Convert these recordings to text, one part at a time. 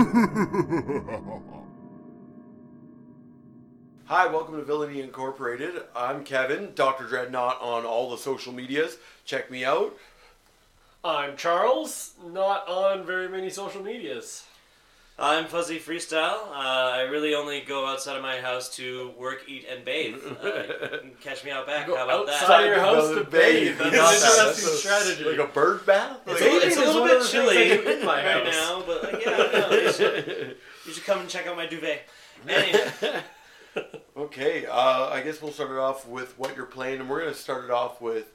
Hi, welcome to Villainy Incorporated. I'm Kevin, Dr. Dreadnought on all the social medias. Check me out. I'm Charles, not on very many social medias. I'm Fuzzy Freestyle. Uh, I really only go outside of my house to work, eat, and bathe. Uh, catch me out back. How about that? outside that? your house to to bathe. bathe. That's Not an that. interesting strategy. Like a bird bath? It's, Like- a, it's a little one of bit chilly in my right house. now, but like, yeah, no, you, should, you should come and check out my duvet. Anyway, Okay, uh, I guess we'll start it off with what you're playing, and we're going to start it off with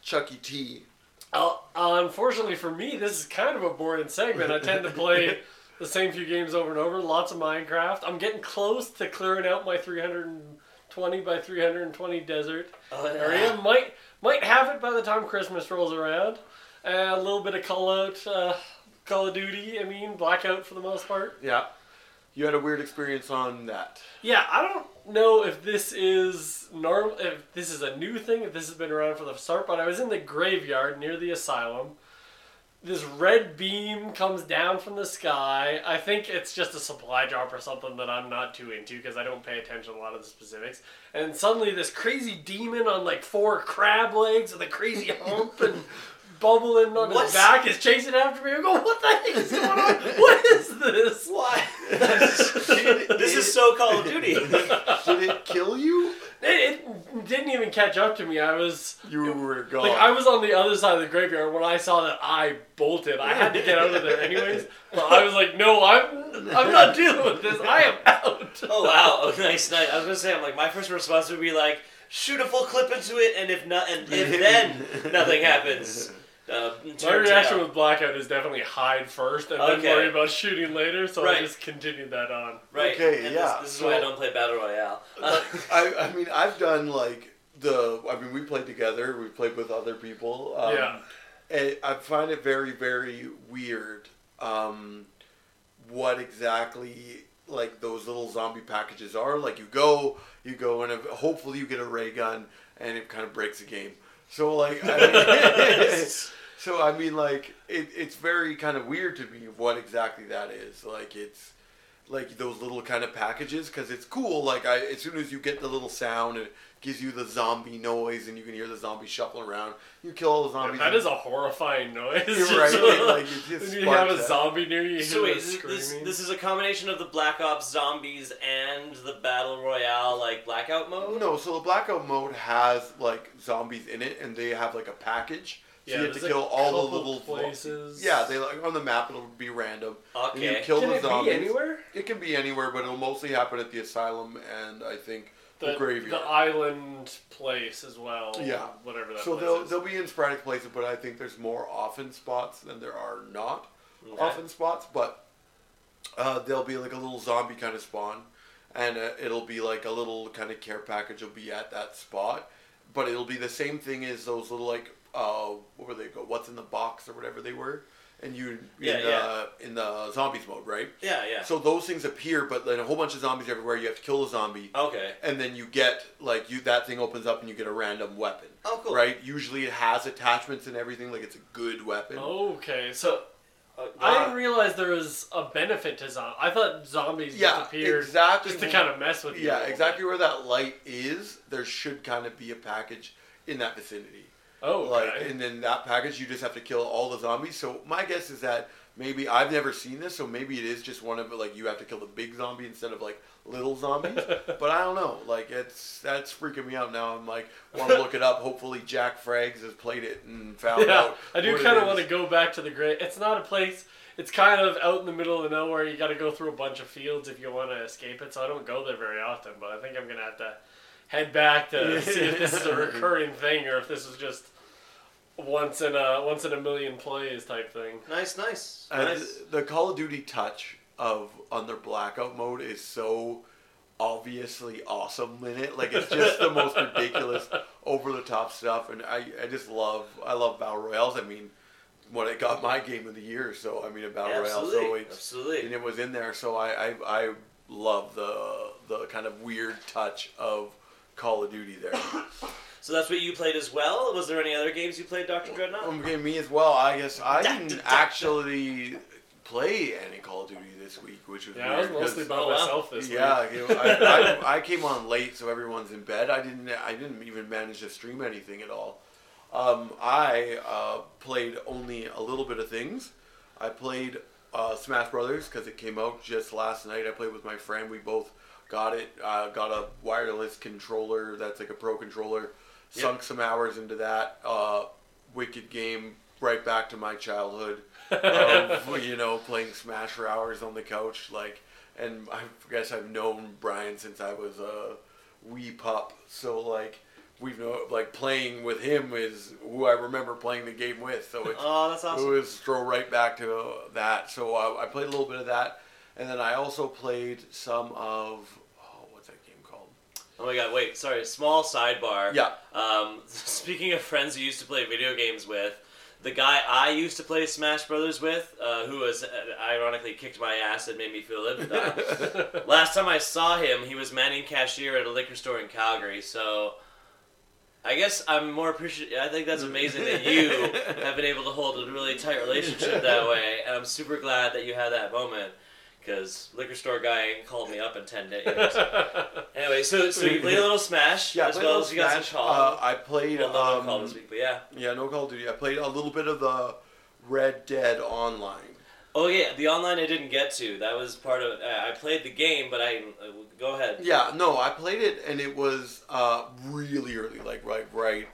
Chucky T. Uh, unfortunately for me, this is kind of a boring segment. I tend to play the same few games over and over. Lots of Minecraft. I'm getting close to clearing out my 320 by 320 desert Oh, yeah. area. Might might have it by the time Christmas rolls around. Uh, a little bit of Call Out, uh, Call of Duty. I mean, Blackout for the most part. Yeah. You had a weird experience on that. Yeah, I don't know if this is normal, if this is a new thing, if this has been around from the start, but I was in the graveyard near the asylum. This red beam comes down from the sky. I think it's just a supply drop or something that I'm not too into because I don't pay attention to a lot of the specifics. And suddenly, this crazy demon on like four crab legs with a crazy hump and bubbling on What? his back is chasing after me. I go, what the heck is going on? What is this? why? this is so Call of Duty. Did it kill you? It, it didn't even catch up to me. I was You were gone. like I was on the other side of the graveyard when I saw that I bolted. I had to get out of there anyways. But I was like, no, I'm I'm not dealing with this. I am out. Oh wow! Oh, nice, nice. I was gonna say, I'm like, my first response would be like, shoot a full clip into it, and if not, and if then nothing happens, uh, My reaction tail. with blackout is definitely hide first and then worry about shooting later. So I Right. just continued that on. right. Okay, and yeah, This, this is so- why I don't play battle royale. Uh, I, I mean, I've done like the. I mean, we played together. We played with other people. Um, Yeah. And I find it very, very weird. Um, what exactly like those little zombie packages are? Like you go, you go, and hopefully you get a ray gun, and it kind of breaks the game. So like, I mean, so I mean, like it, it's very kind of weird to me what exactly that is. Like it's like those little kind of packages because it's cool. Like I, as soon as you get the little sound, it gives you the zombie noise, and you can hear the zombies shuffling around. You kill all the zombies. That is a horrifying noise. You're right. it, like it just when you have a that. zombie near you, you So hear wait, this, this, this is a combination of the Black Ops zombies and the battle royale like blackout mode. No, so the blackout mode has like zombies in it, and they have like a package. So yeah, you have to there's kill all the little places. Yeah, they like on the map. It'll be random. And you Okay. kill Can the it zombies. be anywhere? It can be anywhere, but it'll mostly happen at the asylum and I think the, The, graveyard. the island place as well. Yeah. Whatever that so place they'll is. they'll be in sporadic places, but I think there's more often spots than there are not Okay. often spots. But uh, there'll be like a little zombie kind of spawn, and uh, it'll be like a little kind of care package will be at that spot. But it'll be the same thing as those little like uh, what were they go? What's in the box or whatever they were, and you Yeah, in, yeah. Uh, in the zombies mode, right? Yeah, yeah. So those things appear, but then a whole bunch of zombies everywhere. You have to kill the zombie, okay. and then you get like you that thing opens up and you get a random weapon. Oh, cool. Right? Usually it has attachments and everything. Like it's a good weapon. Okay, so Uh, I didn't realize there was a benefit to zombies. I thought zombies yeah, just appeared exactly. just to kind of mess with you. Yeah, exactly bit. where that light is. There should kind of be a package in that vicinity. Oh, Like, and then that package, you just have to kill all the zombies. So my guess is that maybe I've never seen this, so maybe it is just one of like you have to kill the big zombie instead of like little zombies. but I don't know. Like it's that's freaking me out now. I'm like want to look it up. Hopefully Jack Frags has played it and found yeah, out. I do kind of want to go back to the great. It's not a place. It's kind of out in the middle of nowhere. You got to go through a bunch of fields if you want to escape it. So I don't go there very often. But I think I'm gonna have to head back to see if this is a recurring thing or if this is just once in a once in a million plays type thing. Nice, nice, uh, And nice. the Call of Duty touch of on their blackout mode is so obviously awesome in it. Like it's just the most ridiculous, over the top stuff, and I, I just love I love battle royales. I mean, when it got my game of the year, so I mean a battle royale, so Absolutely, it's absolutely. and it was in there, so I, I I love the the kind of weird touch of Call of Duty there. So that's what you played as well. Was there any other games you played, Doctor Dreadnought? Okay, me as well. I guess I didn't actually play any Call of Duty this week, which was Yeah, I was weird, mostly 'cause- by Oh, wow. myself this yeah, week. you know, I, I, I came on late, so everyone's in bed. I didn't I didn't even manage to stream anything at all. Um, I uh, played only a little bit of things. I played uh, Smash Brothers because it came out just last night. I played with my friend. We both got it. Uh, got a wireless controller that's like a pro controller. Yep. Sunk some hours into that. Uh, wicked game. Right back to my childhood of you know playing Smash for hours on the couch. Like, and I guess I've known Brian since I was a wee pup. So like. We've know like playing with him is who I remember playing the game with. So it's Oh, that's it was throw right back to that. So uh, I played a little bit of that, and then I also played some of oh, what's that game called? Oh my god, wait, sorry, small sidebar. Yeah. Um, speaking of friends you used to play video games with, the guy I used to play Smash Brothers with, uh, who was uh, ironically kicked my ass and made me feel it. Uh, last time I saw him, he was manning cashier at a liquor store in Calgary. So, I guess I'm more appreciative. I think that's amazing that you have been able to hold a really tight relationship that way, and I'm super glad that you had that moment. Because liquor store guy called me up in ten days. Anyway, so so you played a little Smash Yeah, as well a as you got some. Call. Uh, I played well, no, um, Call this week, but yeah. yeah, no Call of Duty. I played a little bit of the Red Dead Online. Oh yeah, the online I didn't get to. That was part of. Uh, I played the game, but I uh, go ahead. Yeah, no, I played it and it was uh, really early, like right, right,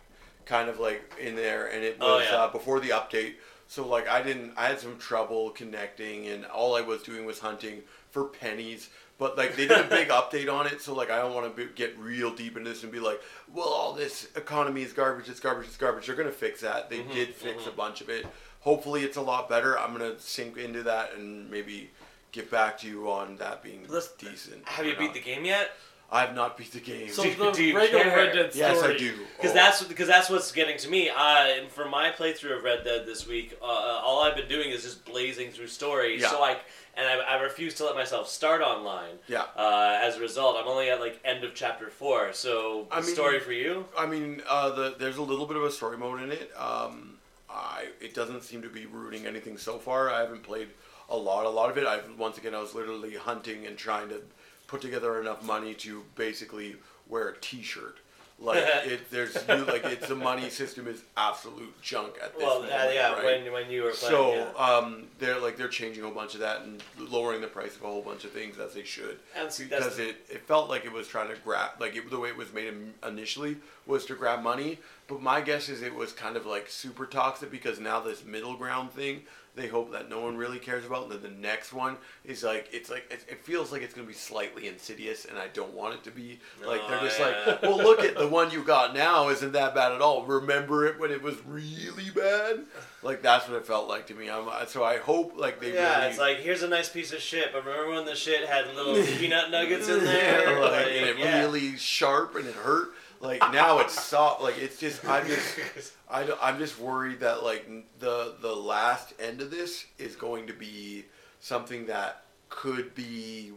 kind of like in there, and it Oh, was yeah. uh, before the update. So like I didn't, I had some trouble connecting, and all I was doing was hunting for pennies. But like they did a big update on it, so like I don't want to get real deep into this and be like, well, all this economy is garbage, it's garbage, it's garbage. They're gonna fix that. They Mhm, did fix mhm. a bunch of it. Hopefully, it's a lot better. I'm gonna sink into that and maybe get back to you on that being Let's- decent. Have you beat the game yet? I have not beat the game. So Do- the do you regular care? Red Dead story. yes, I do. Because Oh. that's because that's what's getting to me. Uh, and for my playthrough of Red Dead this week, uh, uh, all I've been doing is just blazing through stories. Yeah. So I and I, I refuse to let myself start online. Yeah. Uh, as a result, I'm only at like end of chapter four. So I mean- story for you. I mean, uh, the, there's a little bit of a story mode in it. Um, I it doesn't seem to be ruining anything so far. I haven't played a lot. A lot of it. I once again, I was literally hunting and trying to put together enough money to basically wear a T-shirt. Like it, there's you, like it's the money system is absolute junk at this point. Well, uh, yeah, right? when when you were playing. So yeah. um, they're like they're changing a whole bunch of that and lowering the price of a whole bunch of things as they should and see, that's because it, it felt like it was trying to grab like it, the way it was made initially was to grab money but my guess is it was kind of like super toxic because now this middle ground thing they hope that no one really cares about and then the next one is like it's like it, it feels like it's going to be slightly insidious and i don't want it to be like they're Oh, just yeah. like well look at the one you got now isn't that bad at all remember it when it was really bad like that's what it felt like to me I'm, so i hope like they yeah, really it's like here's a nice piece of shit, but remember when the shit had little peanut nuggets in there? Yeah, like, Like, and it yeah. really sharp and it hurt. Like now it's soft. Like it's just I'm just I, I'm just worried that like the the last end of this is going to be something that could be.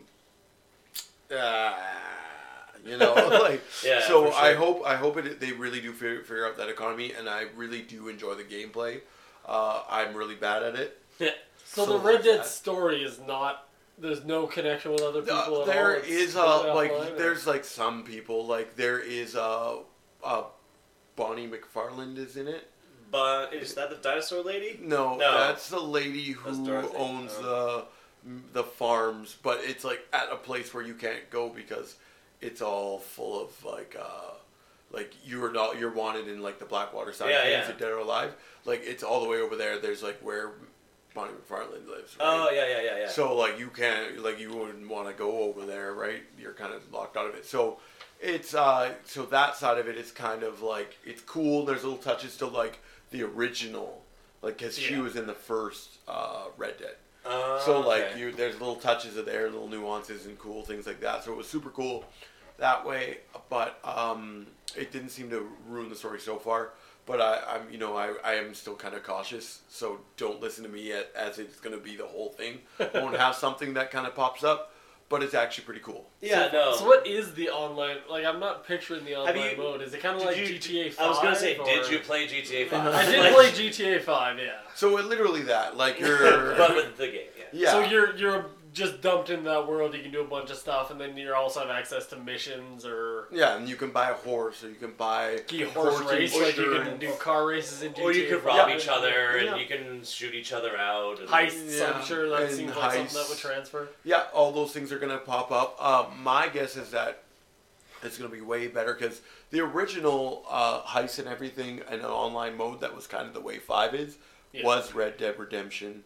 Uh, you know, like Yeah, so. for I hope I hope it, they really do figure, figure out that economy, and I really do enjoy the gameplay. Uh, I'm really bad at it. So, So the Red Dead story is not. There's no connection with other people Uh, at there all. It's is completely uh like or- there's like some people like there is a, uh Bonnie MacFarlane is in it. But is that the dinosaur lady? No, No. that's the lady who owns Oh. the the farms, but it's like at a place where you can't go because it's all full of like uh like you are not you're wanted in like the Blackwater side Yeah, of things, yeah. at Dead or Alive. Like it's all the way over there. There's like where Bonnie MacFarlane lives. Right? Oh yeah, yeah, yeah, yeah. So like you can't like you wouldn't want to go over there, right? You're kind of locked out of it. So it's uh so that side of it is kind of like it's cool. There's little touches to like the original, like because she Yeah. was in the first uh, Red Dead. Uh, So like okay. you, there's little touches of there, little nuances and cool things like that. So it was super cool that way. But um, it didn't seem to ruin the story so far. But I, I'm, you know, I, I am still kind of cautious. So don't listen to me at, as it's going to be the whole thing. I won't have something that kind of pops up. but it's actually pretty cool. Yeah, so, no. So what is the online? Like, I'm not picturing the online you- mode. Is it kind of like you- GTA 5? I was gonna say, or- did you play GTA Five? I did play GTA 5. Yeah. So it literally that, like you're, but with the game, yeah. yeah, So you're you're just dumped into that world. You can do a bunch of stuff, and then you also have access to missions or yeah, and you can buy a horse, or you can buy you horse Horse race. Like you can do car races in GTA. Or you can rob 5. each other, and you can shoot each other out. And Heists, Yeah, I'm sure that and seems like something that would transfer. Yeah, all those things are going to pop up. Uh, my guess is that it's going to be way better because the original uh, heist and everything in an online mode that was kind of the way Five is Yeah. was Red Dead Redemption,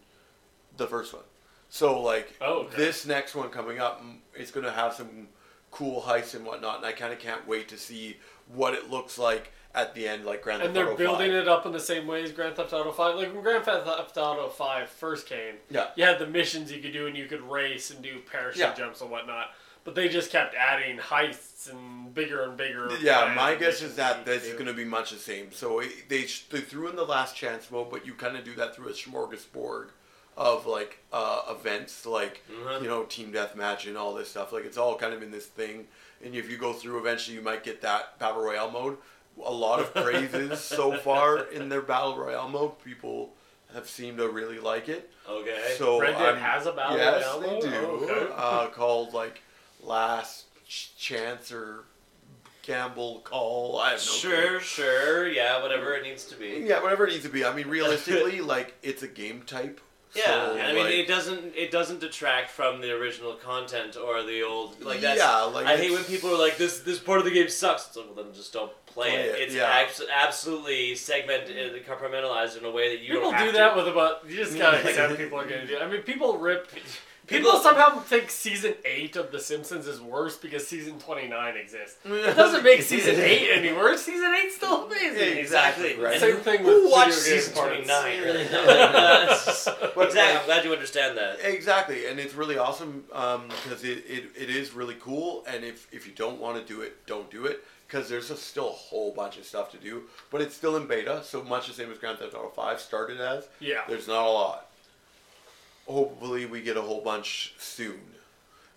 the first one. So like Oh, okay. this next one coming up it's going to have some cool heists and whatnot, and I kind of can't wait to see what it looks like at the end, like Grand Theft Auto. And they're building 5. it up in the same way as Grand Theft Auto 5. Like when Grand Theft Auto 5 first came, Yeah. you had the missions you could do and you could race and do parachute Yeah. jumps and whatnot. But they just kept adding heists and bigger and bigger. Yeah, my guess is that this is going to be much the same. So it, they they threw in the last chance mode, but you kind of do that through a smorgasbord of like uh, events, like Mhm. you know team deathmatch and all this stuff. Like it's all kind of in this thing. And if you go through, eventually you might get that battle royale mode. A lot of praises so far in their battle royale mode. People have seemed to really like it. Okay. So Dead I'm- has a battle yes, royale they do. Oh, okay. uh, called like Last Ch- Chance or Gamble Call. I have no sure, sure, yeah, whatever it needs to be. Yeah, whatever it needs to be. I mean, realistically, like it's a game type. Yeah, so, and I mean like, it doesn't it doesn't detract from the original content or the old like that's. Yeah, like I hate when people are like this this part of the game sucks. It's like, well then just don't play, Play it. it, It's yeah. abs- absolutely segmented, and compartmentalized in a way that you People don't have do to. that with about. You just gotta accept people are gonna do. it. I mean, people rip. People- People somehow think season eight of The Simpsons is worse because season twenty nine exists. It doesn't make season eight any worse. Season eight's still amazing. Exactly. Right. Same thing with Who watched season twenty nine? Really? exactly. But, I'm glad you understand that. Exactly, and it's really awesome um, because it, it, it is really cool. And if, if you don't want to do it, don't do it because there's a still a whole bunch of stuff to do. But it's still in beta, so much the same as Grand Theft Auto Five started as. Yeah. There's not a lot. Hopefully, we get a whole bunch soon.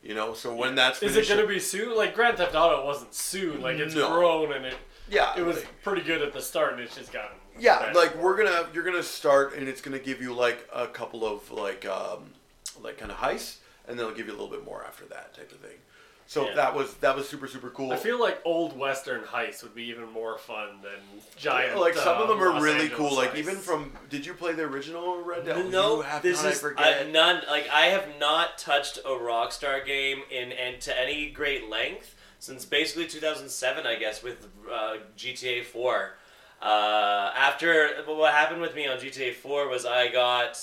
You know, so when that's Is it gonna be soon? Like Grand Theft Auto wasn't soon. Like it's No. grown and it Yeah, it was like- pretty good at the start and it's just gotten Yeah, like we're gonna you're gonna start and it's gonna give you like a couple of like um like kind of heists and then it'll give you a little bit more after that type of thing. So Yeah. that was that was super super cool. I feel like old western heists would be even more fun than giant. like some of uh, them are Los really Angeles cool. Like even from did you play the original Red Dead? No, you have this not, is I forget. I, none. Like I have not touched a Rockstar game in and to any great length since basically 2007, I guess, with uh, GTA 4. Uh, after what happened with me on GTA 4 was I got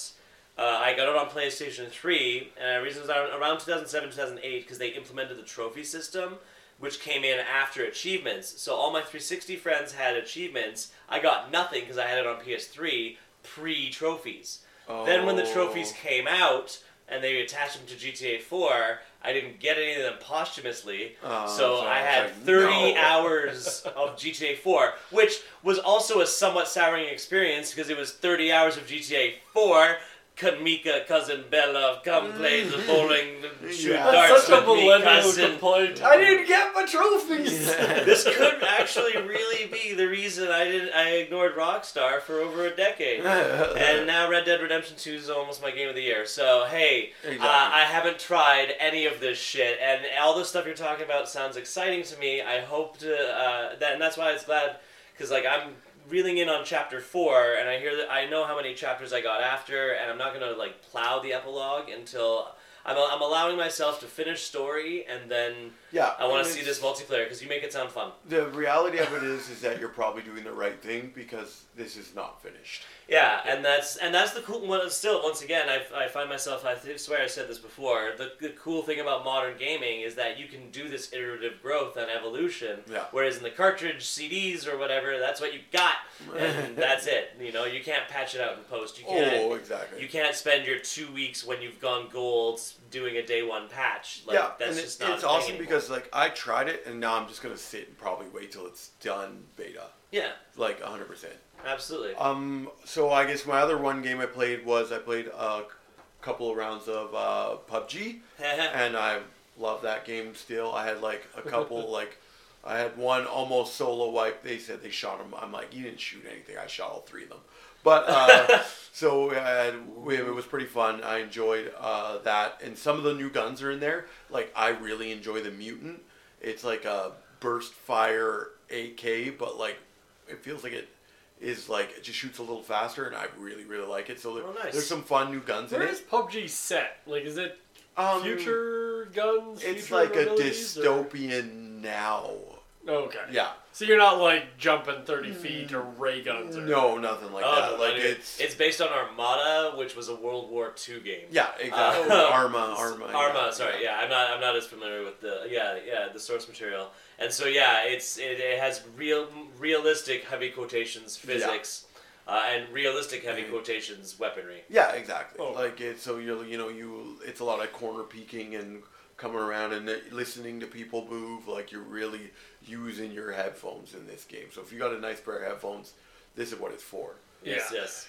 uh, I got it on PlayStation 3, and the reason was around 2007 2008 because they implemented the trophy system. Which came in after achievements. So all my 360 friends had achievements. I got nothing because I had it on PS3 pre trophies. Then when the trophies Oh. came out and they attached them to GTA 4, I didn't get any of them posthumously. Oh, so so I had like, 30 no. hours of GTA 4, which was also a somewhat souring experience because it was 30 hours of GTA 4. Kamika, cousin Bella, come play the bowling, shoot Yeah. darts That's such a with me, millennial cousin. complaint. I didn't get my trophies. this could actually really be the reason I didn't. I ignored Rockstar for over a decade and now Red Dead Redemption 2 is almost my game of the year. So, hey, Exactly. uh, I haven't tried any of this shit, and all the stuff you're talking about sounds exciting to me. I hope to, uh, that, and that's why I was glad, because, like, I'm reeling in on chapter 4, and I hear that I know how many chapters I got after, and I'm not going to, like, plow the epilogue until. I'm, I'm allowing myself to finish story, and then yeah, I want to see this multiplayer because you make it sound fun. The reality of it is, is that you're probably doing the right thing because this is not finished. Yeah, and that's and that's the cool one. Still, once again, I, I find myself. I swear I said this before. The, the cool thing about modern gaming is that you can do this iterative growth and evolution. Yeah. Whereas in the cartridge CDs or whatever, that's what you got, and that's it. You know, you can't patch it out in post. You can't. Oh, exactly. You can't spend your two weeks when you've gone gold doing a day one patch. Like, yeah, that's and just it, not. it's awesome anymore. because like I tried it and now I'm just gonna sit and probably wait till it's done beta, yeah, like 100. percent absolutely. Um, so I guess my other one game I played was I played a couple of rounds of uh, PUBG, and I love that game still. I had like a couple like. I had one almost solo wipe. They said they shot him. I'm like, you didn't shoot anything. I shot all three of them. But uh, so had, we, it was pretty fun. I enjoyed uh, that, and some of the new guns are in there. Like I really enjoy the mutant. It's like a burst fire AK, but like it feels like it is like it just shoots a little faster, and I really really like it. So there, Oh, nice. there's some fun new guns in Where it. is PUBG set? Like, is it Um, future guns? It's future like a abilities, or- dystopian now. Okay. Yeah. So you're not like jumping 30 feet or ray guns or No, nothing like Oh, that. Like anyway, it's, it's based on Armada, which was a World War II game. yeah, exactly. Uh, Arma, Arma, Arma, yeah. sorry, yeah, I'm not, I'm not as familiar with the, yeah, yeah, the source material, and so yeah, it's, it, it has real, realistic heavy quotations physics, uh, and realistic heavy Mhm. quotations weaponry. Yeah, exactly. Oh. Like it's so you're you know you it's a lot of corner peeking and coming around and listening to people move. Like you're really using your headphones in this game. So if you got a nice pair of headphones, this is what it's for. Yes, Yeah. yes.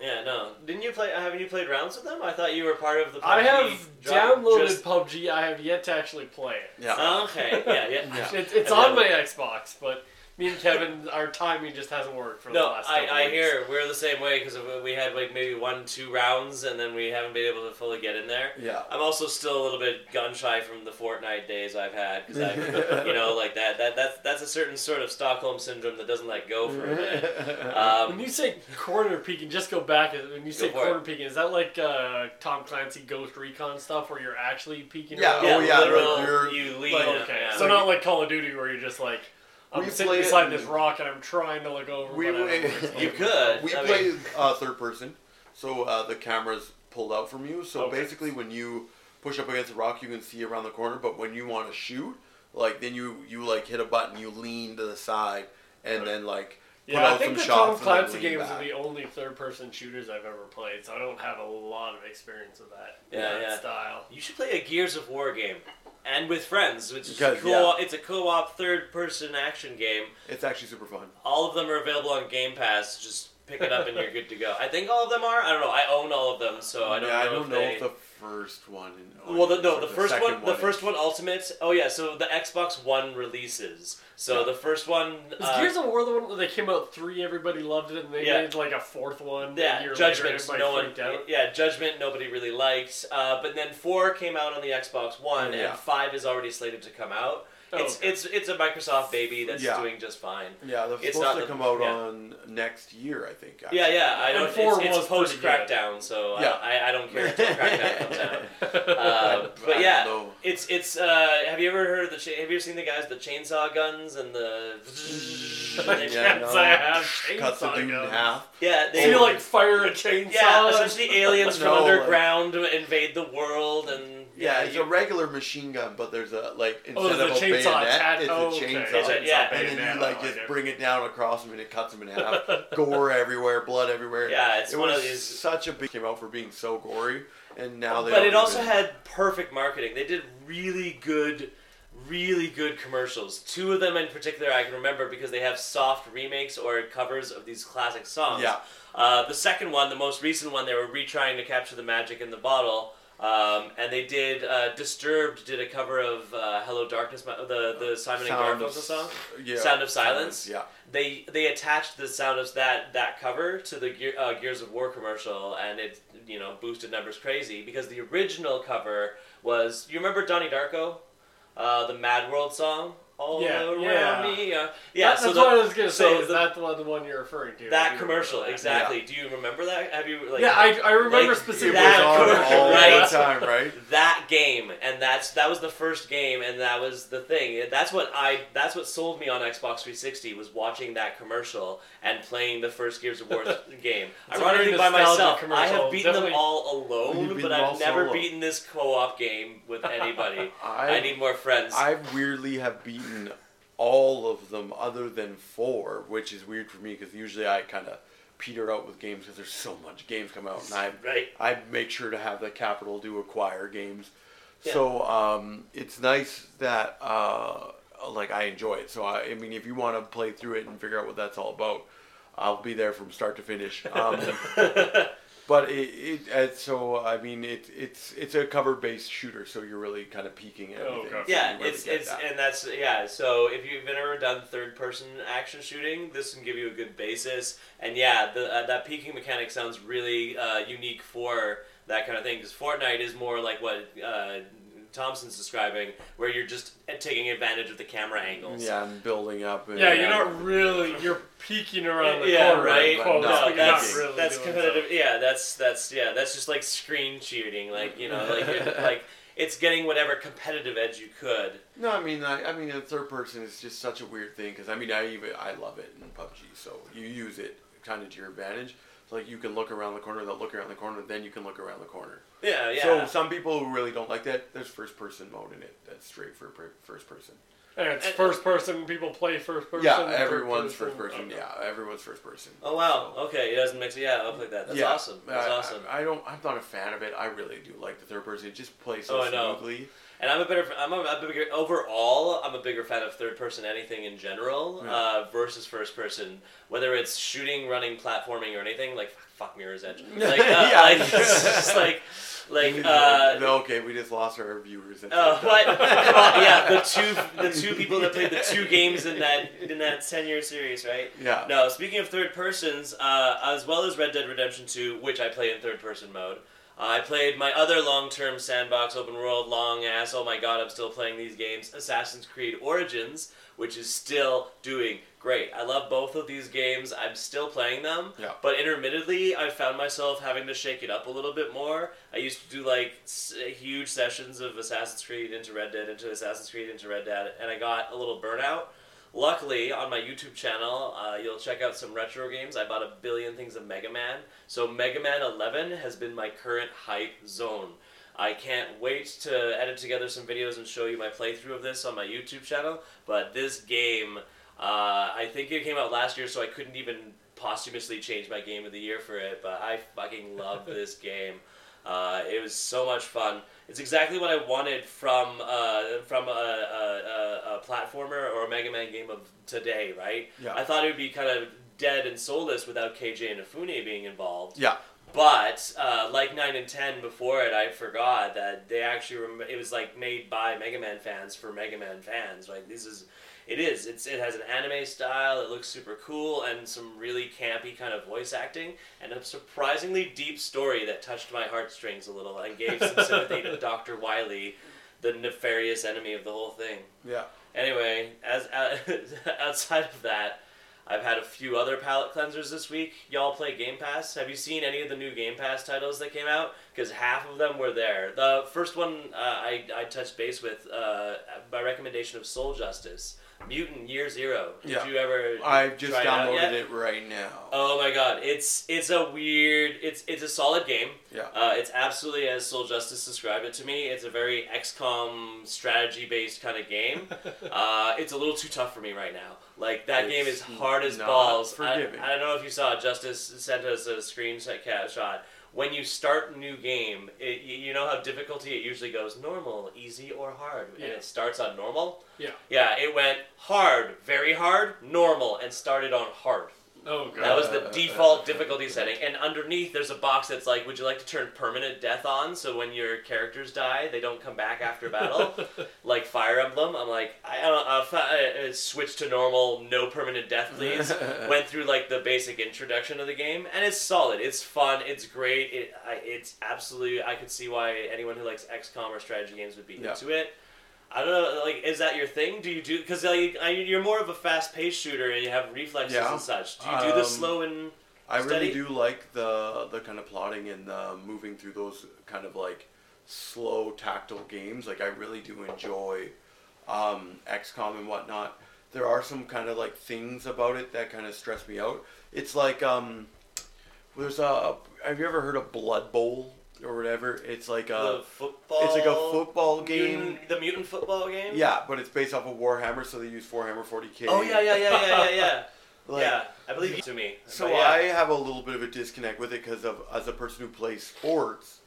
Yeah, no. Didn't you play? Haven't you played rounds with them? I thought you were part of the. PUBG I have downloaded just- PUBG. I have yet to actually play it. Yeah. Okay. Yeah, yeah. Yeah. It, it's on my Xbox, but me and Kevin, our timing just hasn't worked for the No, last. I, I hear we're the same way because we had like maybe one, two rounds, and then we haven't been able to fully get in there. Yeah. I'm also still a little bit gun shy from the Fortnite days I've had because I, you know, like that. That that's that's a certain sort of Stockholm syndrome that doesn't let go for a minute. When Um, you say corner peeking, just go back. When you say corner it. peeking, is that like uh, Tom Clancy Ghost Recon stuff where you're actually peeking? Yeah, around? yeah, oh, yeah, literal, like you're- you lean. like- Okay, yeah. so not like Call of Duty where you're just like I'm We sitting play it beside in- this rock and I'm trying to look over. We- but I don't we- You could. we I play mean- uh, third person, so uh, the camera's pulled out from you. So Okay. basically, when you push up against a rock, you can see around the corner. But when you want to shoot, like then you you like hit a button, you lean to the side, and then like put Yeah, I out think some the shots. Tom and Clancy games back. are the only third-person shooters I've ever played, so I don't have a lot of experience with that, Yeah, that yeah. style. You should play a Gears of War game. And with friends, which is Because, cool. yeah. It's a co-op third-person action game. It's actually super fun. All of them are available on Game Pass. Just pick it up and you're good to go. I think all of them are. I don't know. I own all of them, so I don't yeah, know. I don't if know they... if the first one. Well, the, no, or the first second one, the first one, Ultimate. Oh yeah, so the Xbox One releases. So Yeah. the first one, Was uh, Gears of War the one where they came out three, everybody loved it, and they Yeah. made like a fourth one. a yeah, year Judgment. later, no one, out. yeah, Judgment. Nobody really liked. Uh, but then four came out on the Xbox One, Yeah. and five is already slated to come out. Oh, It's okay. it's it's a Microsoft baby that's Yeah. doing just fine. Yeah, they're It's supposed not to the- come out yeah. on next year, I think. Yeah, yeah. I And don't. four It's, it's was post Crackdown, so Yeah. I, I I don't care until Crackdown comes out. Uh, but yeah, it's it's. Uh, have you ever heard of the? Cha- have you ever seen the guys with the chainsaw guns and the? I Yeah, no. I have cuts the chainsaw dude in half. yeah, So they you like fire a chainsaw? Yeah, essentially aliens from No, like- underground invade the world and Yeah, it's you- a regular machine gun, but there's a like instead Oh, of a bayonet, attached. it's a Oh, okay. chainsaw. It's a- yeah, and then bayonet, you like just like bring it down across him and it cuts him in half. Gore everywhere, blood everywhere. Yeah, it's it one of these- such a big came out for being so gory, and now they. but it also even- had perfect marketing. They did really good, really good commercials. Two of them in particular I can remember because they have soft remakes or covers of these classic songs. Yeah. Uh, the second one, the most recent one, they were retrying to capture the magic in the bottle. Um, and they did. Uh, Disturbed did a cover of uh, "Hello Darkness," the the Simon and Garfunkel song. Yeah, Sound of Silence? Yeah. they they attached the sound of that that cover to the Gear, uh, Gears of War commercial, and it you know boosted numbers crazy because the original cover was you remember Donnie Darko, uh, the Mad World song. All Yeah, around yeah. me. Uh, yeah, That- so that's the- what I was gonna so say. Is the- that the one, the one you're referring to? That commercial that. exactly. Do you remember that? Have you like yeah, I, I remember like, specifically. That commercial, all right? the time, right? that game and that's that was the first game and that was the thing that's what i that's what sold me on xbox 360 was watching that commercial and playing the first gears of war game ironically by myself i have beaten them all alone but i've never solo. beaten this co-op game with anybody I, i need more friends I weirdly have beaten all of them other than four, which is weird for me because usually I kind of peter out with games because there's so much games come out, and I right I make sure to have the capital to acquire games. Yeah. So um, it's nice that uh, like I enjoy it. So I, I mean, if you want to play through it and figure out what that's all about, I'll be there from start to finish. Um, But it, it uh, so I mean it it's it's a cover based shooter, so you're really kind of peeking at Oh, everything. okay. so Yeah, it's it's that. and that's yeah. So if you've ever done third person action shooting, this can give you a good basis. And yeah, the uh, that peeking mechanic sounds really uh, unique for that kind of thing because Fortnite is more like what uh, Thompson's describing, where you're just taking advantage of the camera angles. yeah, and building up. And, Yeah, you're uh, not really you're peeking around the yeah, corner. right. but no, but No, you're that's not really that's doing competitive. so. Yeah, that's that's yeah, that's just like screen shooting. Like you know, like it, like it's getting whatever competitive edge you could. No, I mean, I, I mean, a third person is just such a weird thing because I mean, I even I love it in PUBG, so you use it kind of to your advantage. So like you can look around the corner, they'll look around the corner, then you can look around the corner. Yeah, yeah. So some people who really don't like that, there's first person mode in it. That's straight for per- first person. And it's And- first person. People play first person. yeah, third everyone's first person. Okay. Yeah, everyone's first person. oh wow. So- Okay, it doesn't mix. Yeah, I'll play that. That's Yeah, awesome. That's I, awesome. I, I don't. I'm not a fan of it. I really do like the third person. It just plays so Oh, I know. smoothly. And I'm a better. I'm a, a bigger overall. I'm a bigger fan of third person anything in general Yeah. uh, versus first person. Whether it's shooting, running, platforming, or anything like fuck Mirror's Edge. Like, uh, Yeah. like it's just like like uh, okay, we just lost our viewers. Oh, that what? Yeah, the two the two people that played the two games in that in that ten year series, right? Yeah. No, speaking of third persons, uh, as well as Red Dead Redemption Two, which I play in third person mode. uh, I played my other long term sandbox open world long ass. Oh my god, I'm still playing these games. Assassin's Creed Origins, which is still doing great. I love both of these games. I'm still playing them. Yeah. But intermittently, I found myself having to shake it up a little bit more. I used to do like s- huge sessions of Assassin's Creed into Red Dead, into Assassin's Creed, into Red Dead, and I got a little burnout. Luckily, on my YouTube channel, uh, you'll check out some retro games. I bought a billion things of Mega Man. So Mega Man 11 has been my current hype zone. I can't wait to edit together some videos and show you my playthrough of this on my YouTube channel. But this game, uh, I think it came out last year, so I couldn't even posthumously change my game of the year for it. But I fucking love this game. Uh, it was so much fun. It's exactly what I wanted from uh, from a, a, a, platformer or a Mega Man game of today, right? Yeah. I thought it would be kind of dead and soulless without Keiji Inafune being involved. Yeah. But uh, like nine and ten before it, I forgot that they actually rem- it was like made by Mega Man fans for Mega Man fans. Like this is, it is. It's it has an anime style. It looks super cool and some really campy kind of voice acting and a surprisingly deep story that touched my heartstrings a little and gave some sympathy to Doctor Wily, the nefarious enemy of the whole thing. Yeah. Anyway, as uh, outside of that, I've had a few other palette cleansers this week. Y'all play Game Pass? Have you seen any of the new Game Pass titles that came out? Because half of them were there. The first one uh, I, I touched base with uh, by recommendation of Soul Justice, Mutant Year Zero. Did Yeah. you ever? I've just it downloaded yet? it right now. Oh my god, it's it's a weird. It's it's a solid game. Yeah. Uh, it's absolutely as Soul Justice described it to me. It's a very XCOM strategy based kind of game. uh, it's a little too tough for me right now. Like that game is hard as balls. I, forgiving. I don't know if you saw. Justice sent us a screenshot shot. When you start a new game, it, you you know how difficulty it usually goes normal, easy, or hard, and it starts on normal. Yeah. Yeah, it went hard, very hard, normal, and started on hard. Oh god. That was the default difficulty setting. And underneath, there's a box that's like, would you like to turn permanent death on so when your characters die, they don't come back after battle? like Fire Emblem. I'm like, I don't know, uh, fi- uh, switch to normal, no permanent death, please. Went through like the basic introduction of the game, and it's solid. It's fun. It's great. It, I, it's absolutely. I could see why anyone who likes XCOM or strategy games would be Yeah. into it. I don't know, like, is that your thing? Do you do because like, I- you're more of a fast-paced shooter and you have reflexes Yeah. and such. Do you do the Um, slow and I really do like the the kind of plotting and the moving through those kind of like slow tactile games. Like I really do enjoy um, XCOM and whatnot. There are some kind of like things about it that kind of stress me out. It's like um, there's a. Have you ever heard of Blood Bowl or whatever? It's like a. the football? it's like a football game. Mutant, the mutant football game. Yeah, but it's based off of Warhammer, so they use Warhammer 40k. Oh yeah, yeah, yeah, yeah, yeah, yeah. Like, yeah, I believe you to me. So yeah. I have a little bit of a disconnect with it because of as a person who plays sports,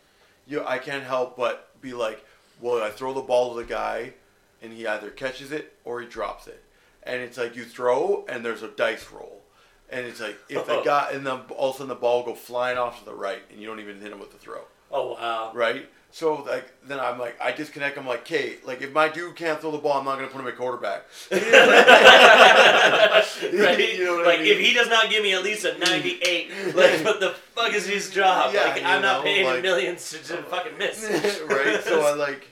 you I can't help but be like, well, I throw the ball to the guy, and he either catches it or he drops it, and it's like you throw and there's a dice roll, and it's like if the oh. guy and then all of a sudden the ball go flying off to the right, and you don't even hit him with the throw, Oh wow. right? So like then I'm like I disconnect. I'm like, okay, like if my dude can't throw the ball, I'm not gonna put him at quarterback. right? You know what I like mean? if he does not give me at least a mm. 98, like what the fuck is his job? Yeah, like I'm not paying like- millions to, to fucking miss. right? So I like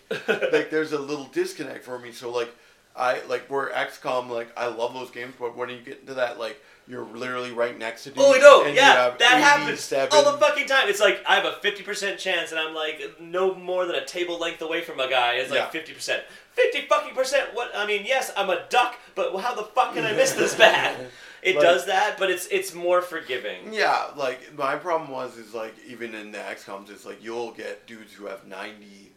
like there's a little disconnect for me. So like I like where XCOM like I love those games, but when you get into that like you're literally right next to dudes. Oh no, yeah, that happens all the fucking time. It's like I have a fifty percent chance, and I'm like no more than a table length away from a guy. It's like fifty percent, fifty fucking percent. What I mean, yes, I'm a duck, but how the fuck can I miss this bad? It Like- does that, but it's it's more forgiving. Yeah, like my problem was is like even in the XComs, it's like you'll get dudes who have ninety,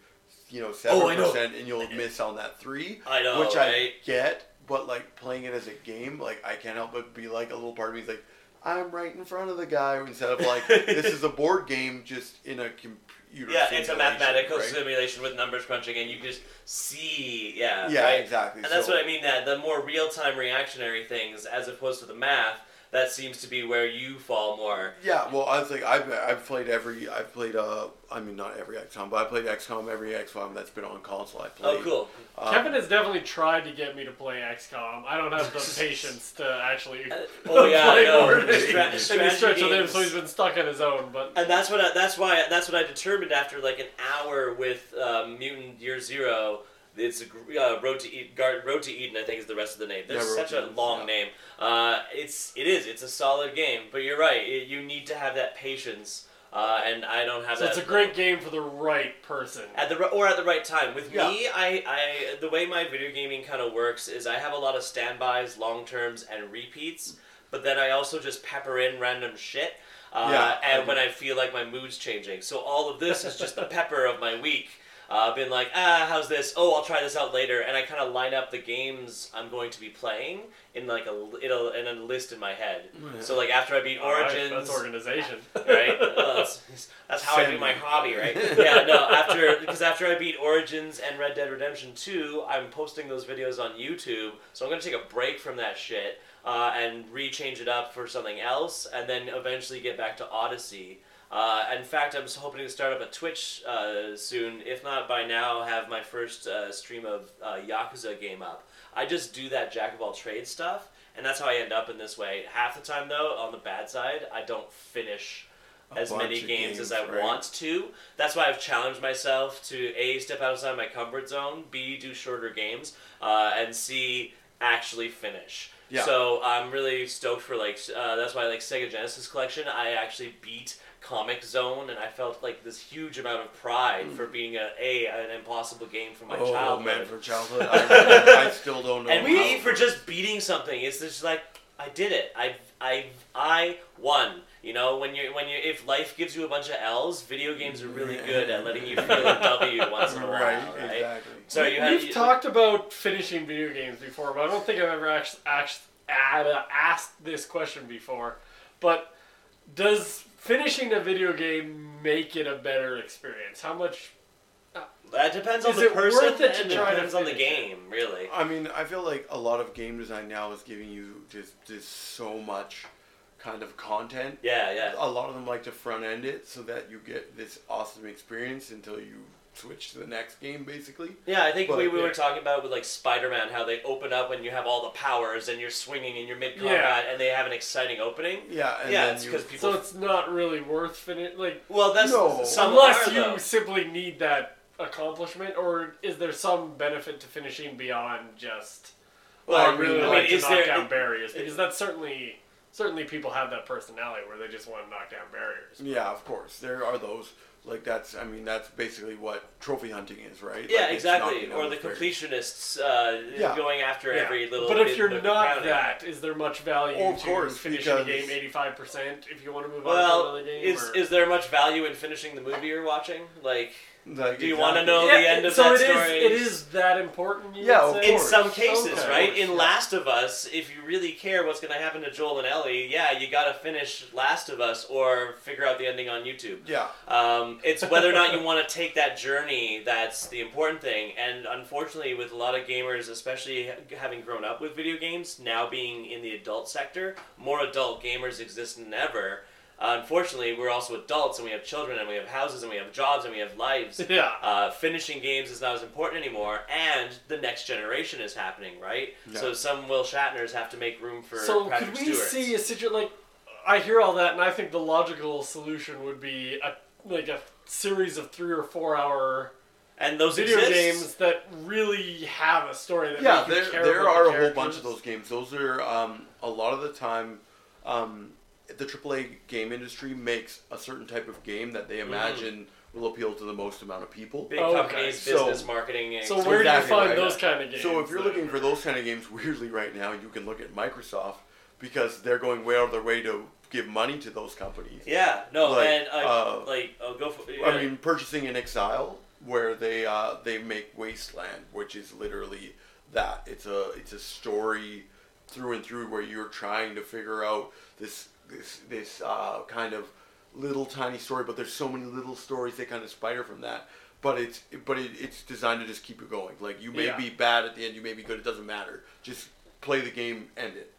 you know, oh, seven oh, percent, and you'll miss on that three. I know, which I get, but like playing it as a game, like I can't help but be like a little part of me is like, I'm right in front of the guy instead of like this is a board game just in a computer. Yeah, it's a mathematical right? simulation with numbers crunching, and you just see, yeah, Yeah, right? exactly. And that's what I mean. That the more real time reactionary things, as opposed to the math, that seems to be where you fall more. Yeah, well, I was like, I've, I've played every, I've played, uh, I mean, not every XCOM, but I played XCOM, every XCOM that's been on console. I played. Oh, cool. Um, Kevin has definitely tried to get me to play XCOM. I don't have the patience to actually. Oh yeah, I play know. more. Stra- Any stretch with him, so he's been stuck on his own. But And that's what I, that's why that's what I determined after like an hour with um, Mutant Year Zero. It's a, uh, Road to Eden. Gar- Road to Eden, I think, is the rest of the name. There's Yeah, such a long yeah. name. Uh, it's it is. It's a solid game, but you're right. It, you need to have that patience, uh, and I don't have so that. it's a great game for the right person. At the or at the right time. With Yeah. me, I, I the way my video gaming kind of works is I have a lot of standbys, long terms, and repeats. But then I also just pepper in random shit. Uh, Yeah, I and when. I feel like my mood's changing, so all of this is just the pepper of my week. Uh, I've been like, ah, how's this? Oh, I'll try this out later, and I kind of line up the games I'm going to be playing in like a in a, in a list in my head. So like after I beat All right, Origins, that's organization. right? Well, that's, that's how I do my hobby, right? Yeah, no. After because after I beat Origins and Red Dead Redemption Two, I'm posting those videos on YouTube. So I'm gonna take a break from that shit uh, and rechange it up for something else, and then eventually get back to Odyssey. Uh, in fact, I'm hoping to start up a Twitch uh, soon. If not by now, have my first uh, stream of uh, Yakuza game up. I just do that jack of all trades stuff, and that's how I end up in this way. Half the time, though, on the bad side, I don't finish A as many of games, as I right? want to. That's why I've challenged myself to a step outside my comfort zone, b do shorter games, uh, and c actually finish. Yeah. So I'm really stoked for like uh, that's why I like Sega Genesis collection. I actually beat Comix Zone, and I felt like this huge amount of pride for being a, a an impossible game from my oh childhood. man, for childhood, I, I still don't know. And how we for just beating something, it's just like I did it. I I I won. You know, when you when you if life gives you a bunch of L's, video games are really good at letting you feel a W once in a while, right, right? exactly. So you had We've you, talked about finishing video games before, but I don't think I've ever actually, actually asked this question before. But does finishing a video game make it a better experience? How much? Uh, that depends on Is the it person worth it to and try to depends on the finish it? game, really. I mean, I feel like a lot of game design now is giving you just just so much kind of content. Yeah, yeah. A lot of them like to front end it so that you get this awesome experience until you switch to the next game, basically. Yeah, I think But, we, we were talking about with like Spider-Man how they open up and you have all the powers and you're swinging and you're mid combat Yeah. and they have an exciting opening. Yeah, and yeah, it's because people. So it's not really worth finishing. Like well, that's No. some unless are, you though. simply need that accomplishment, or is there some benefit to finishing beyond just? Well, Well, I uh, I really mean, like to knock there- down barriers because that's certainly certainly people have that personality where they just want to knock down barriers. yeah, of course, there are those. Like that's, I mean, that's basically what trophy hunting is, right? Yeah, Like, it's exactly. knocking down Or the completionists uh, Yeah. going after Yeah. every little. But if you're not crowding. that, is there much value Oh, of to course, finishing a because- game eighty five percent if you want to move on to another game? is or- is there much value in finishing the movie you're watching? Like, Like, Do you wanna exactly. know- the end of so that it is- story it is- is that important. You Yeah, would say? in some cases, Okay. right? In Last of Us, if you really care what's going to happen to Joel and Ellie, yeah, you got to finish Last of Us or figure out the ending on YouTube. Yeah. Um, it's whether or not you want to take that journey that's the important thing. And unfortunately, with a lot of gamers, especially having grown up with video games, now being in the adult sector, more adult gamers exist than ever. Uh, unfortunately, we're also adults and we have children and we have houses and we have jobs and we have lives. Yeah. Uh, finishing games is not as important anymore, and the next generation is happening, right? Yeah. So some Will Shatners have to make room for So Patrick could we Stewart. see a situation like I hear all that, and I think the logical solution would be a like a series of three or four hour and those video exist. games that really have a story that yeah, make you there, care there about are the a whole bunch of those games. Those are um, a lot of the time. Um, the AAA game industry makes a certain type of game that they imagine will appeal to the most amount of people. Big Okay. companies, So- business marketing. And So where do you find right. those kind of games? So if you're then? looking for those kind of games, weirdly right now, you can look at Microsoft because they're going way out of their way to give money to those companies. yeah, no, Like, and uh, uh, like I'll go for. I mean, purchasing inXile, where they uh, they make Wasteland, which is literally that. It's a it's a story through and through where you're trying to figure out this this this uh, kind of little tiny story, but there's so many little stories that kind of spider from that. But it's but it, it's designed to just keep you going. Like you may Yeah. be bad at the end, you may be good. It doesn't matter. Just play the game, end it.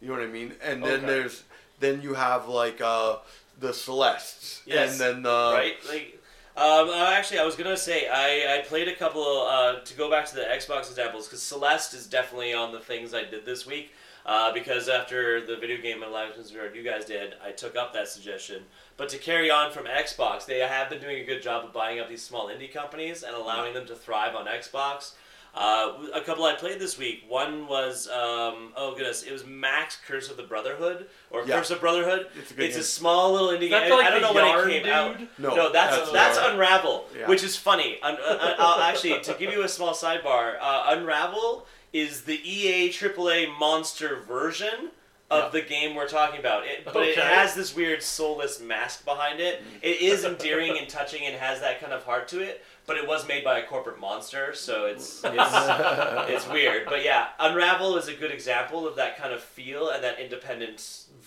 You know what I mean? And then Okay. there's then you have like uh, the Celestes, Yes, and then the right? Like, um, uh, actually, I was gonna say I, I played a couple uh, to go back to the Xbox examples because Celeste is definitely on the things I did this week. Uh, because after the video game and Legends Guard you guys did, I took up that suggestion. But to carry on from Xbox, they have been doing a good job of buying up these small indie companies and allowing them to thrive on Xbox. Uh, a couple I played this week. One was um, oh goodness, it was Max Curse of the Brotherhood or Yeah. Curse of Brotherhood. It's a good It's a small little indie game. like I don't know when it came dude? out. No, No, that's that's that's, Unravel, Yeah. which is funny. Un- uh, uh, actually, to give you a small sidebar, uh, Unravel is the EA AAA monster version of the game we're talking about. It, but it Okay. has this weird soulless mask behind it. It is endearing and touching and has that kind of heart to it. But it was made by a corporate monster, so it's it's, it's weird. But yeah, Unravel is a good example of that kind of feel and that independent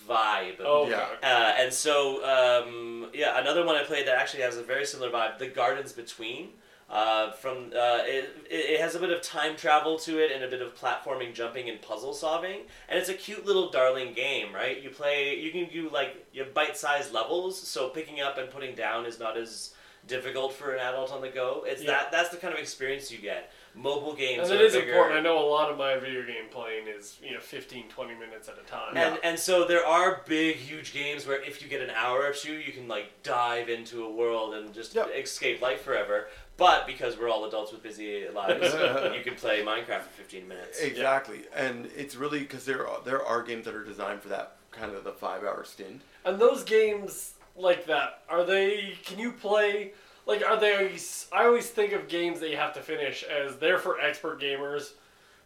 vibe. Oh, Yeah. okay. Uh, and so, um, yeah, another one I played that actually has a very similar vibe, The Gardens Between. Uh, from uh, it, it has a bit of time travel to it and a bit of platforming, jumping, and puzzle solving, and it's a cute little darling game, right? You play, you can do like you have bite-sized levels, so picking up and putting down is not as difficult for an adult on the go. It's Yeah. that that's the kind of experience you get. Mobile games And are it is bigger. important. I know a lot of my video game playing is you know 15, 20 minutes at a time. And and so there are big, huge games where if you get an hour or two, you can like dive into a world and just Yep. escape life forever. But because we're all adults with busy lives, you can play Minecraft for 15 minutes. Exactly, and it's really because there are there are games that are designed for that kind of the five hour stint. And those games like that, are they? Can you play? Like, are they? I always think of games that you have to finish as they're for expert gamers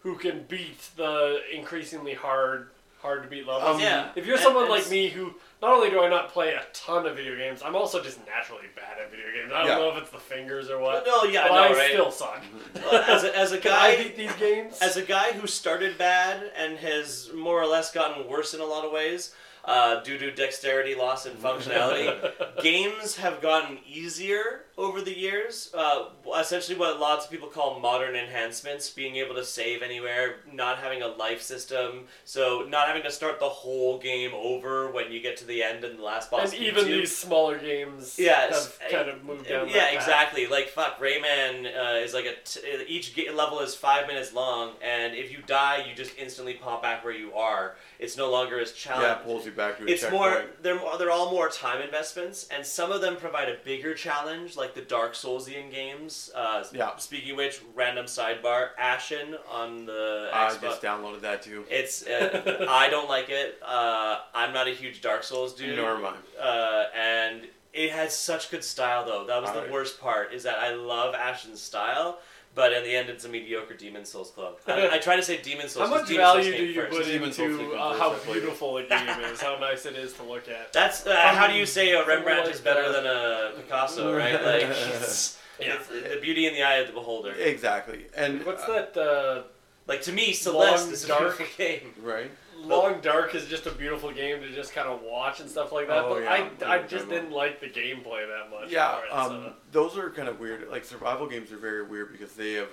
who can beat the increasingly hard, hard to beat levels. Um, yeah. If you're And- someone and like me who not only do I not play a ton of video games, I'm also just naturally bad at video games. I don't Yeah. know if it's the fingers or what. No, yeah, but I know, I right? still suck. Well, as a, as a Can I guy, beat these games? as a guy who started bad and has more or less gotten worse in a lot of ways uh, due to dexterity loss and functionality, games have gotten easier over the years. Uh, essentially, what lots of people call modern enhancements, being able to save anywhere, not having a life system, so not having to start the whole game over when you get to the end and the last boss. And even you. these smaller games Yes, have kind of moved down. yeah, that path. exactly. Like fuck, Rayman uh, is like a t- each ga- level is five minutes long, and if you die, you just instantly pop back where you are. It's no longer as yeah, challenging. it pulls you back to a it's checkpoint. more they're more, they're all more time investments, and some of them provide a bigger challenge, like the Dark Soulsian games. Uh, Yeah. Speaking of which, random sidebar: Ashen on the I Xbox. just downloaded that too. It's uh, I don't like it. Uh, I'm not a huge Dark Souls dude. Nor am I. Uh, and it has such good style though. That was the Alright. worst part is that I love Ashen's style, but in the end it's a mediocre Demon Souls club. I, I try to say Demon Souls. How 'cause much Demon Souls value do you first. put Demon's into uh, how I played it. beautiful a game is? How nice it is to look at. That's uh, how do you say a Rembrandt is better than a Picasso, right? Like it's, Yeah. It's the the beauty in the eye of the beholder. exactly. And What's uh, that? Uh, Like to me, Celeste Long, is a dark- beautiful game. right? Long Dark is just a beautiful game to just kind of watch and stuff like that. Oh, but yeah. I, I just didn't like the gameplay that much. Yeah, it, um, so. those are kind of weird. Like survival games are very weird because they have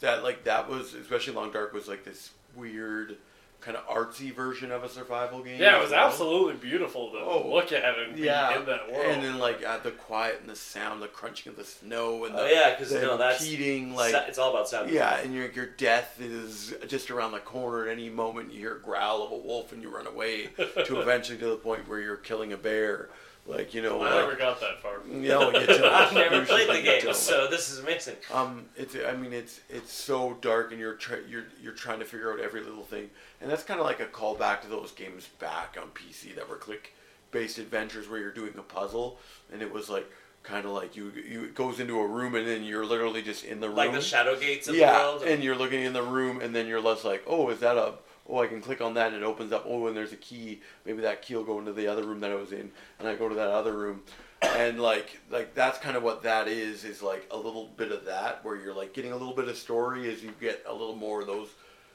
that like that was especially Long Dark was like this weird kind of artsy version of a survival game. Yeah, it was well. absolutely beautiful to Oh, look at and be Yeah, in that world. and then like uh, the quiet and the sound, the crunching of the snow, and the Oh yeah, because you know that's impeding like sa- it's all about sound. yeah, and your your death is just around the corner. At any moment, you hear a growl of a wolf, and you run away to eventually to the point where you're killing a bear. Like you know, I like, never got that far. yeah, we'll get to that. I've never played the game, so this is amazing. Um, it's I mean it's it's so dark and you're try, you're you're trying to figure out every little thing, and that's kind of like a callback to those games back on PC that were click based adventures where you're doing a puzzle, and it was like kind of like you you it goes into a room and then you're literally just in the room. Like the Shadowgates of yeah, the world. and you're looking in the room, and then you're less like, oh, is that a oh, I can click on that and it opens up. Oh, and there's a key. Maybe that key will go into the other room that I was in, and I go to that other room, and like like that's kind of what that is. Is like a little bit of that where you're like getting a little bit of story as you get a little more of those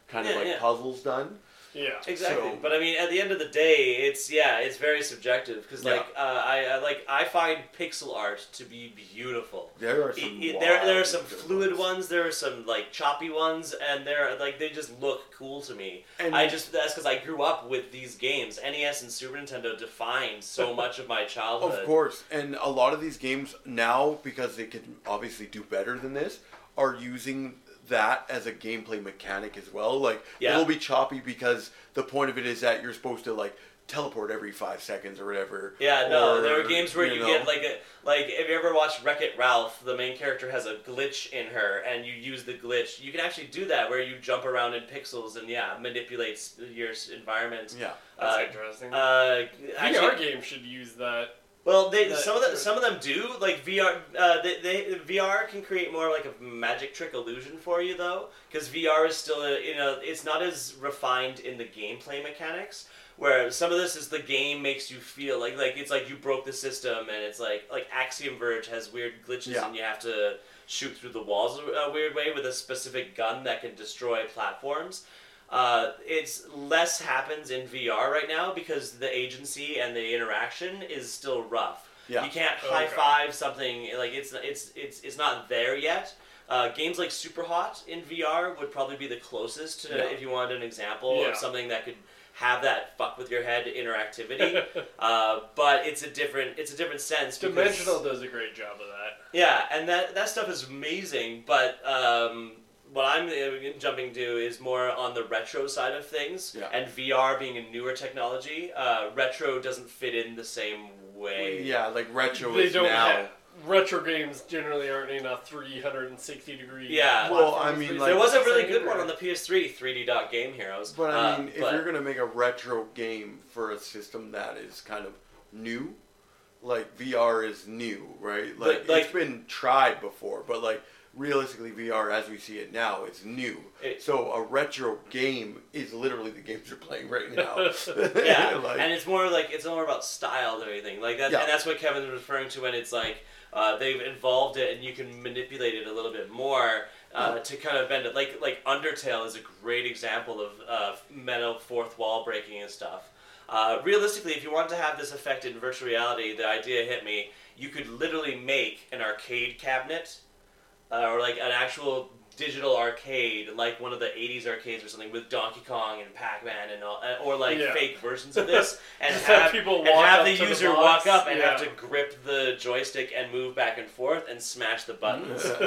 kind of like yeah. puzzles done. Yeah. Exactly, So- but I mean, at the end of the day, it's yeah, it's very subjective because like uh, I, I like I find pixel art to be beautiful. There are some it- there, there are some good fluid ones. There are some like choppy ones, and they're like they just look cool to me. And- I just that's because I grew up with these games. NES and Super Nintendo defined so much of my childhood. Of course, and a lot of these games now, because they can obviously do better than this, are using that as a gameplay mechanic as well. Like Yeah. it'll be choppy because the point of it is that you're supposed to like teleport every five seconds or whatever. Yeah, no, or, there are games where you, know, get like a like if you ever watched Wreck It Ralph, the main character has a glitch in her, and you use the glitch. You can actually do that where you jump around in pixels and yeah, manipulates your environment. yeah. That's Uh, interesting. Uh, VR actually, games should use that. Well, they that some of them some of them do like VR. Uh, they, they VR can create more like a magic trick illusion for you though, because VR is still a, you know it's not as refined in the gameplay mechanics. Where some of this is the game makes you feel like like it's like you broke the system and it's like like Axiom Verge has weird glitches Yeah. and you have to shoot through the walls a, a weird way with a specific gun that can destroy platforms. Uh, it's less happens in VR right now because the agency and the interaction is still rough. Yeah. You can't Okay. high five something like it's it's it's it's not there yet. Uh, games like Superhot in VR would probably be the closest to Yeah. if you wanted an example Yeah. of something that could have that fuck with your head interactivity. uh, but it's a different it's a different sense. because- Dimensional does a great job of that. yeah, and that that stuff is amazing. But um, what I'm uh, jumping to is more on the retro side of things, Yeah. and VR being a newer technology. Uh, retro doesn't fit in the same way. Yeah, like retro they is don't now. have retro games generally aren't in a 360 degree. Yeah. Well, I mean, but like- there was a really good one on the PS3, 3D Dot Game Heroes. But I Uh, mean, if but- you're gonna make a retro game for a system that is kind of new, like VR is new, right? But, Like, like- it's been tried before, but like realistically, VR as we see it now, it's new. It- so a retro game is literally the games you're playing right now. yeah, Like- and it's more like it's more about style than anything. Like that, Yeah. and that's what Kevin's referring to when it's like uh, they've involved it and you can manipulate it a little bit more uh, to kind of bend it. Like like Undertale is a great example of uh, metal fourth wall breaking and stuff. Uh, realistically, if you want to have this effect in virtual reality, the idea hit me. You could literally make an arcade cabinet, uh, or like an actual digital arcade, like one of the '80s arcades or something, with Donkey Kong and Pac-Man and all, uh, or like Yeah. fake versions of this, and Just have have people and walk have up the to the user walk up and have to grip the joystick and move back and forth and smash the buttons.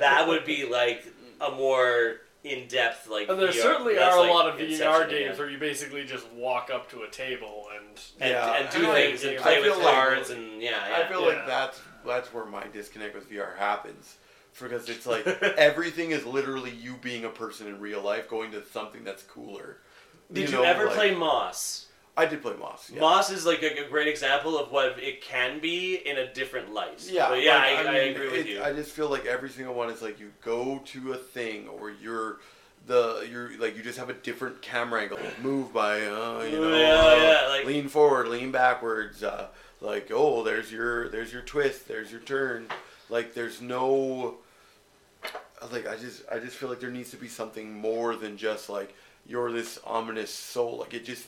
that would be like a more in-depth like. And there VR certainly that's are a like lot of VR games again. where you basically just walk up to a table and and, Yeah, and do I things like- and I play with feel like- cards and yeah, yeah. I feel Yeah. like that's that's where my disconnect with VR happens. Because it's like everything is literally you being a person in real life going to something that's cooler. Did you, know, ever like- play Moss? I did play Moss. Yeah. Moss is like a, a great example of what it can be in a different light. Yeah, but yeah, like, I, I, mean, agree with it- you. I just feel like every single one is like you go to a thing or you're the you're like you just have a different camera angle. Move by uh, you know, Yeah, uh, yeah, like- lean forward, lean backwards. Uh, like oh, there's your there's your twist, there's your turn. Like there's no like I just I just feel like there needs to be something more than just like you're this ominous soul. Like it just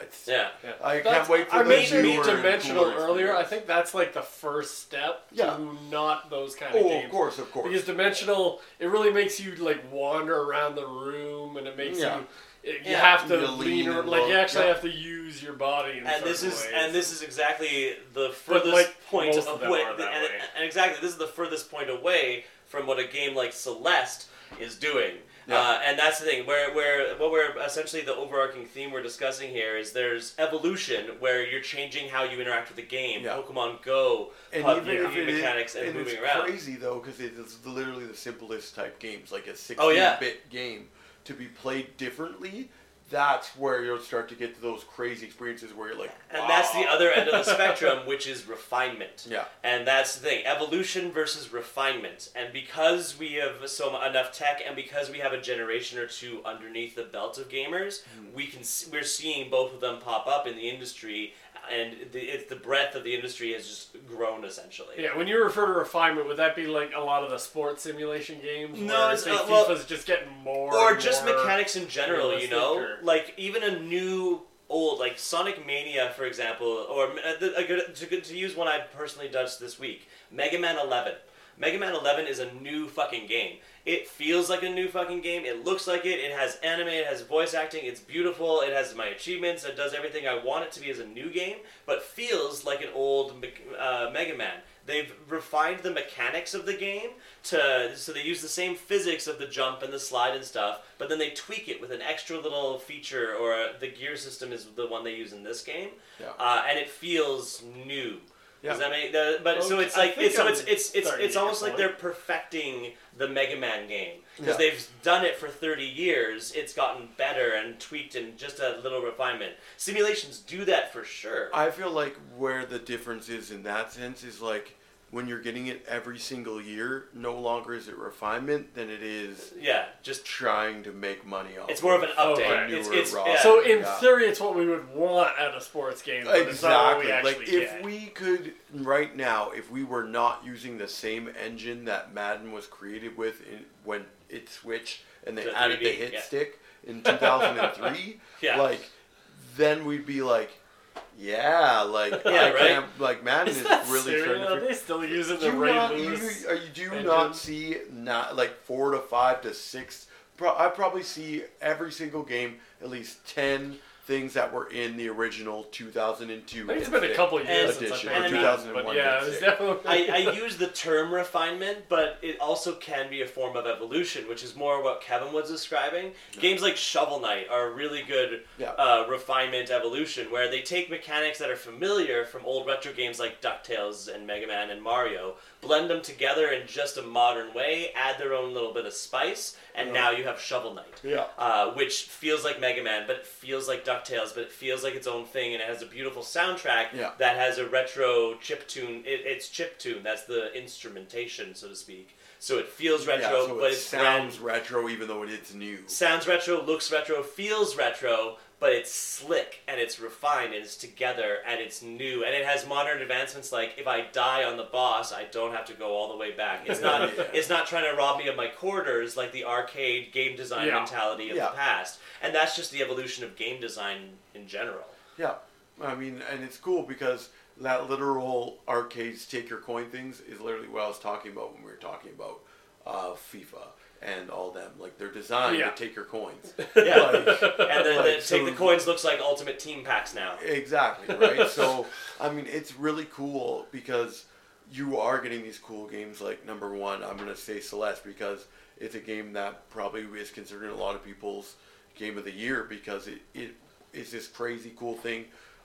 it's, Yeah. Yeah. I can't wait for I the mentioned newer dimensional earlier. I think that's like the first step Yeah. to not those kind oh, of Oh, games. of course, of course. Because dimensional, it really makes you like wander around the room, and it makes Yeah. you. it- You Yeah. have to You lean, lean or, like you actually yeah. have to use your body. In and this is ways. and this is exactly the furthest like, point of them away and, and exactly this is the furthest point away from what a game like Celeste is doing. Yeah. Uh, and that's the thing where where what we're essentially the overarching theme we're discussing here is there's evolution where you're changing how you interact with the game. Yeah. Pokemon Go, And PUBG even if it is, mechanics and, and moving it's around. crazy though because it's literally the simplest type games, like a 16-bit Oh, yeah. game, to be played differently. That's where you'll start to get to those crazy experiences where you're like, And that's the other end of the spectrum, which is refinement. Yeah. And that's the thing, evolution versus refinement. And because we have so enough tech, and because we have a generation or two underneath the belt of gamers, Mm-hmm. we can we're seeing both of them pop up in the industry, and the, it's the breadth of the industry has just grown essentially. Yeah, when you refer to refinement, would that be like a lot of the sports simulation games? No, where, it's, say, uh, well- FIFA's just getting more. or just more mechanics in general, you know, or- like even a new old like Sonic Mania, for example, or uh, the- a good, to, to use one I personally touched this week, Mega Man 11. Mega Man 11 is a new fucking game. It feels like a new fucking game. It looks like it. It has anime. It has voice acting. It's beautiful. It has my achievements. It does everything I want it to be as a new game, but feels like an old uh, Mega Man. They've refined the mechanics of the game to so they use the same physics of the jump and the slide and stuff, but then they tweak it with an extra little feature or the gear system is the one they use in this game, Yeah. uh, and it feels new. Yeah. Does that make the, but so it's like it's so it's it's it's, it's almost your like they're perfecting the Mega Man game because Yeah. they've done it for 30 years. It's gotten better and tweaked and just a little refinement. Simulations do that for sure. I feel like where the difference is in that sense is like when you're getting it every single year, no longer is it refinement than it is yeah, just trying to make money off. it's more of an Okay. update. It's Newer it's raw. yeah. So in Yeah. theory, it's what we would want at a sports game. But It's not what Exactly. we Like if get. we could right now, if we were not using the same engine that Madden was created with in, when it switched and they To added the 3D, hit yeah. stick in 2003, Yeah. like then we'd be like, yeah, like Yeah, I right? can't, like Madden is is, really serious? Are they still using Do the not, you, are you, do you engine? not see not like four to five to six? Pro, I probably see every single game at least ten things that were in the original 2002. I think it's been a couple of years since edition, I or played that, 2001 but yeah, edition. it's definitely. I, I use the term refinement, but it also can be a form of evolution, which is more what Kevin was describing. Games like Shovel Knight are a really good Yeah. uh, refinement evolution, where they take mechanics that are familiar from old retro games like DuckTales and Mega Man and Mario, blend them together in just a modern way, add their own little bit of spice, and Yeah. now you have Shovel Knight. Yeah. Uh, which feels like Mega Man, but it feels like DuckTales, but it feels like its own thing, and it has a beautiful soundtrack Yeah. that has a retro chip tune. It, it's chip tune. That's the instrumentation, so to speak. So it feels retro, yeah, so but it sounds brand, retro even though it's new. sounds retro, looks retro, feels retro, but it's slick and it's refined and it's together and it's new and it has modern advancements like if I die on the boss, I don't have to go all the way back. It's not it's not trying to rob me of my quarters like the arcade game design Yeah. mentality of Yeah. the past. And that's just the evolution of game design in general. Yeah, I mean, and it's cool because that literal arcades take your coin things is literally what I was talking about when we were talking about uh, FIFA and all them. Like they're designed Yeah. to take your coins. Yeah. Like- And then like, the, so- take the coins looks like ultimate team packs now. Exactly right. so I mean, it's really cool because you are getting these cool games. Like number one, I'm gonna say Celeste because it's a game that probably is considered a lot of people's game of the year because it it is this crazy cool thing.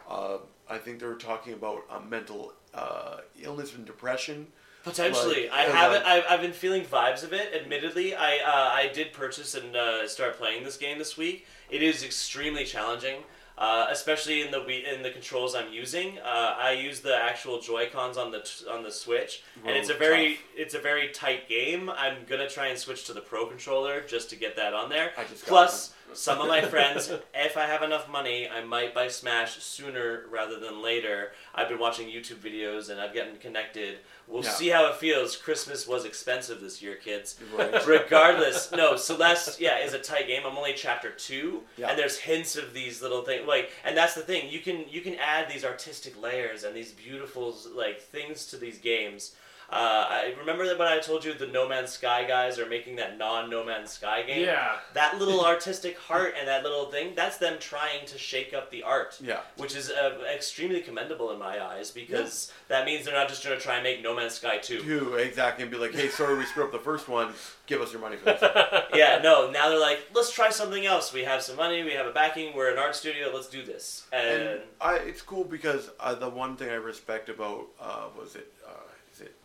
Uh, I think they were talking about a mental uh, illness and depression. Potentially, Like, I haven't. a- I've, I've been feeling vibes of it. Admittedly, I uh, I did purchase and uh, start playing this game this week. It is extremely challenging, uh, especially in the Wii- in the controls I'm using. Uh, I use the actual Joy Cons on the t- on the Switch, and it's a very tough. it's a very tight game. I'm gonna try and switch to the Pro controller just to get that on there. I just got Plus, Some of my friends, if I have enough money, I might buy Smash sooner rather than later. I've been watching YouTube videos and I've gotten connected. We'll Yeah. see how it feels. Christmas was expensive this year, kids. Right. Regardless, no. Celeste, yeah, is a tight game. I'm only chapter two, Yeah. and there's hints of these little things. Like, and that's the thing. You can you can add these artistic layers and these beautiful like things to these games. Uh, I remember that when I told you the No Man's Sky guys are making that non No Man's Sky game. Yeah. That little artistic heart and that little thing, that's them trying to shake up the art. Yeah. Which is uh, extremely commendable in my eyes because that means they're not just going to try and make No Man's Sky 2. Two, exactly, and be like, hey, sorry, we screwed up the first one. Give us your money for this. yeah, no, now they're like, let's try something else. We have some money, we have a backing, we're an art studio, let's do this. And, and I, it's cool because uh, the one thing I respect about uh, was it, uh, is it,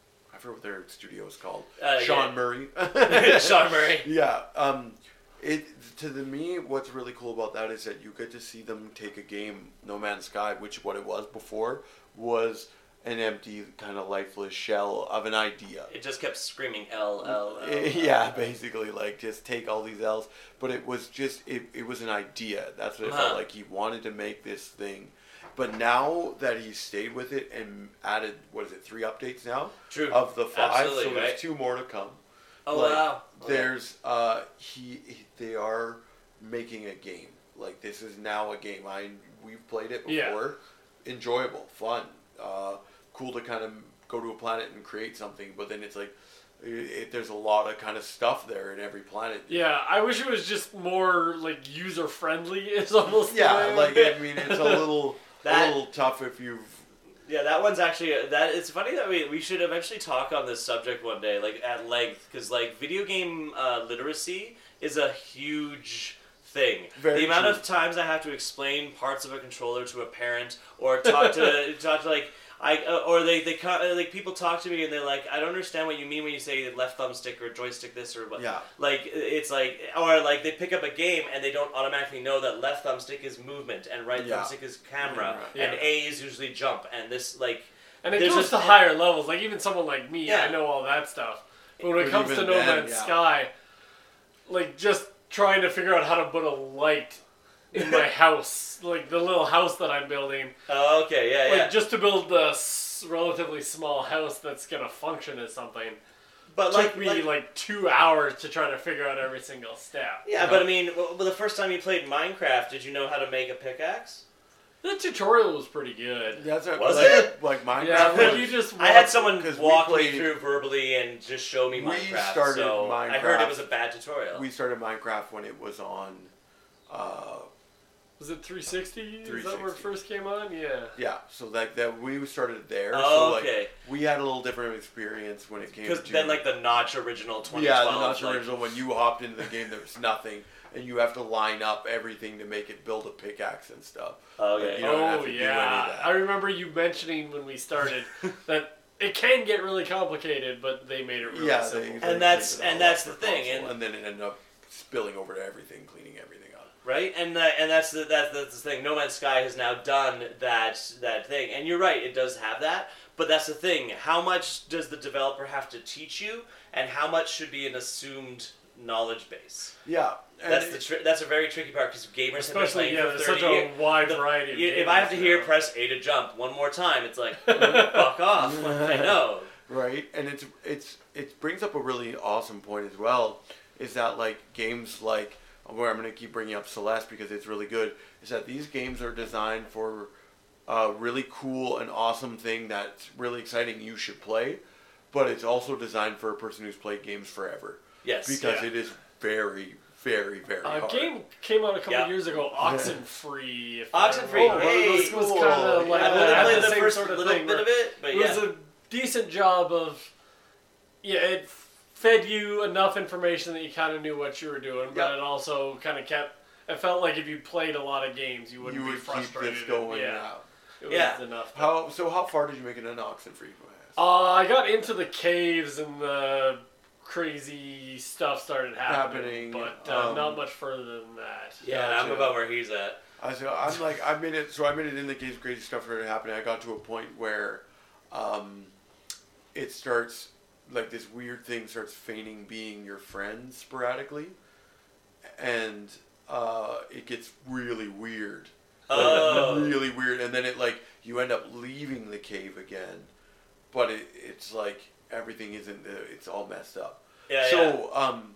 forget what their studio is called. Uh, Sean yeah. Murray. Sean Murray. Yeah. Um, it to the me, what's really cool about that is that you get to see them take a game, No Man's Sky, which what it was before was an empty kind of lifeless shell of an idea. It just kept screaming L, L, L. yeah, basically, like just take all these L's. But it was just it, it was an idea. That's what it Uh-huh. felt like. He wanted to make this thing. But now that he stayed with it and added what is it, three updates now? True. Of the five. Absolutely, so there's right. two more to come. Oh, Like, wow. Okay. There's uh he, he they are making a game. Like this is now a game. I we've played it before. Yeah. before. Enjoyable, fun, uh, cool to kind of go to a planet and create something. But then it's like it, it, there's a lot of kind of stuff there in every planet. Yeah, I wish it was just more like user friendly. It's almost Yeah, like I mean, it's a little That- a little tough if you've Yeah, that one's actually that. It's funny that we we should eventually talk on this subject one day, like at length, because like video game uh, literacy is a huge thing. Very the amount true. of times I have to explain parts of a controller to a parent, or talk to talk to like. I, uh, or they, they uh, like people talk to me and they're like I don't understand what you mean when you say left thumbstick or joystick this or what Yeah. like it's like or like they pick up a game and they don't automatically know that left thumbstick is movement and right Yeah. thumbstick is camera Yeah. and A is usually jump and this like and it there's goes a- to higher levels. Like even someone like me, Yeah. I know all that stuff. But when it But comes to No then, Man's yeah. Sky, like just trying to figure out how to put a light in my house, like the little house that I'm building, Oh, okay, yeah, like yeah. just to build a s- relatively small house that's gonna function as something. but took like, me like, like, two hours to try to figure out every single step. yeah, but I mean, well, the first time you played Minecraft, did you know how to make a pickaxe? The tutorial was pretty good. that's a, Was like, it? like Minecraft. Yeah, like was- you just I had walk- someone 'cause we walk me played- through verbally and just show me We Minecraft. started so I heard it was a bad tutorial. we started Minecraft when it was on. Uh, Was it 360? Is that where it 360. first came on? Yeah. Yeah, so like that we started there. Oh, so like okay. we had a little different experience when it came Because to then, like the Notch original 2012. yeah, the Notch like, original when you hopped into the game there was nothing and you have to line up everything to make it build a pickaxe and stuff. Okay. Like, you don't have oh to do any yeah. of that. I remember you mentioning when we started that it can get really complicated, but they made it really yeah, simple. they, And that's- made it and all that's for the thing, console, and- and then it ended up spilling over to everything, cleaning everything up. Right? And uh, and that's the that's, that's the thing. No Man's Sky has now done that that thing, and you're right, it does have that. But that's the thing. How much does the developer have to teach you, and how much should be an assumed knowledge base? Yeah, and That's the tri- that's a very tricky part because gamers have been playing yeah, for 30 such years. a wide The- variety of You- if I have to hear press A to jump one more time, it's like fuck off. I know. right and it's it's it brings up a really awesome point as well is that like games like where i'm going to keep bringing up celeste because it's really good is that these games are designed for a really cool and awesome thing that's really exciting you should play but it's also designed for a person who's played games forever Yes. because yeah. it is very very very A hard game came out a couple Yeah. years ago, Oxenfree. if I Oxenfree, remember. hey, This was cool. kind of like I've that, only had played the the same first sort of little thing bit where of it, but it yeah. was a decent job of yeah it fed you enough information that you kind of knew what you were doing but Yep. it also kind of kept it felt like if you played a lot of games you wouldn't you be would keep frustrated this going yeah yeah. it was Yeah. enough how so how far did you make it an Oxenfree uh, i got into the caves and the crazy stuff started happening, Happening, but uh, um, not much further than that Yeah, I'm about where he's at. I so I'm like I made it so I made it in the case crazy stuff started happening. I got to a point where um, it starts like this weird thing starts feigning being your friend sporadically, and uh, it gets really weird. Oh. really weird, and then it like you end up leaving the cave again, but it, it's like everything isn't. The, it's all messed up. Yeah, yeah. so um,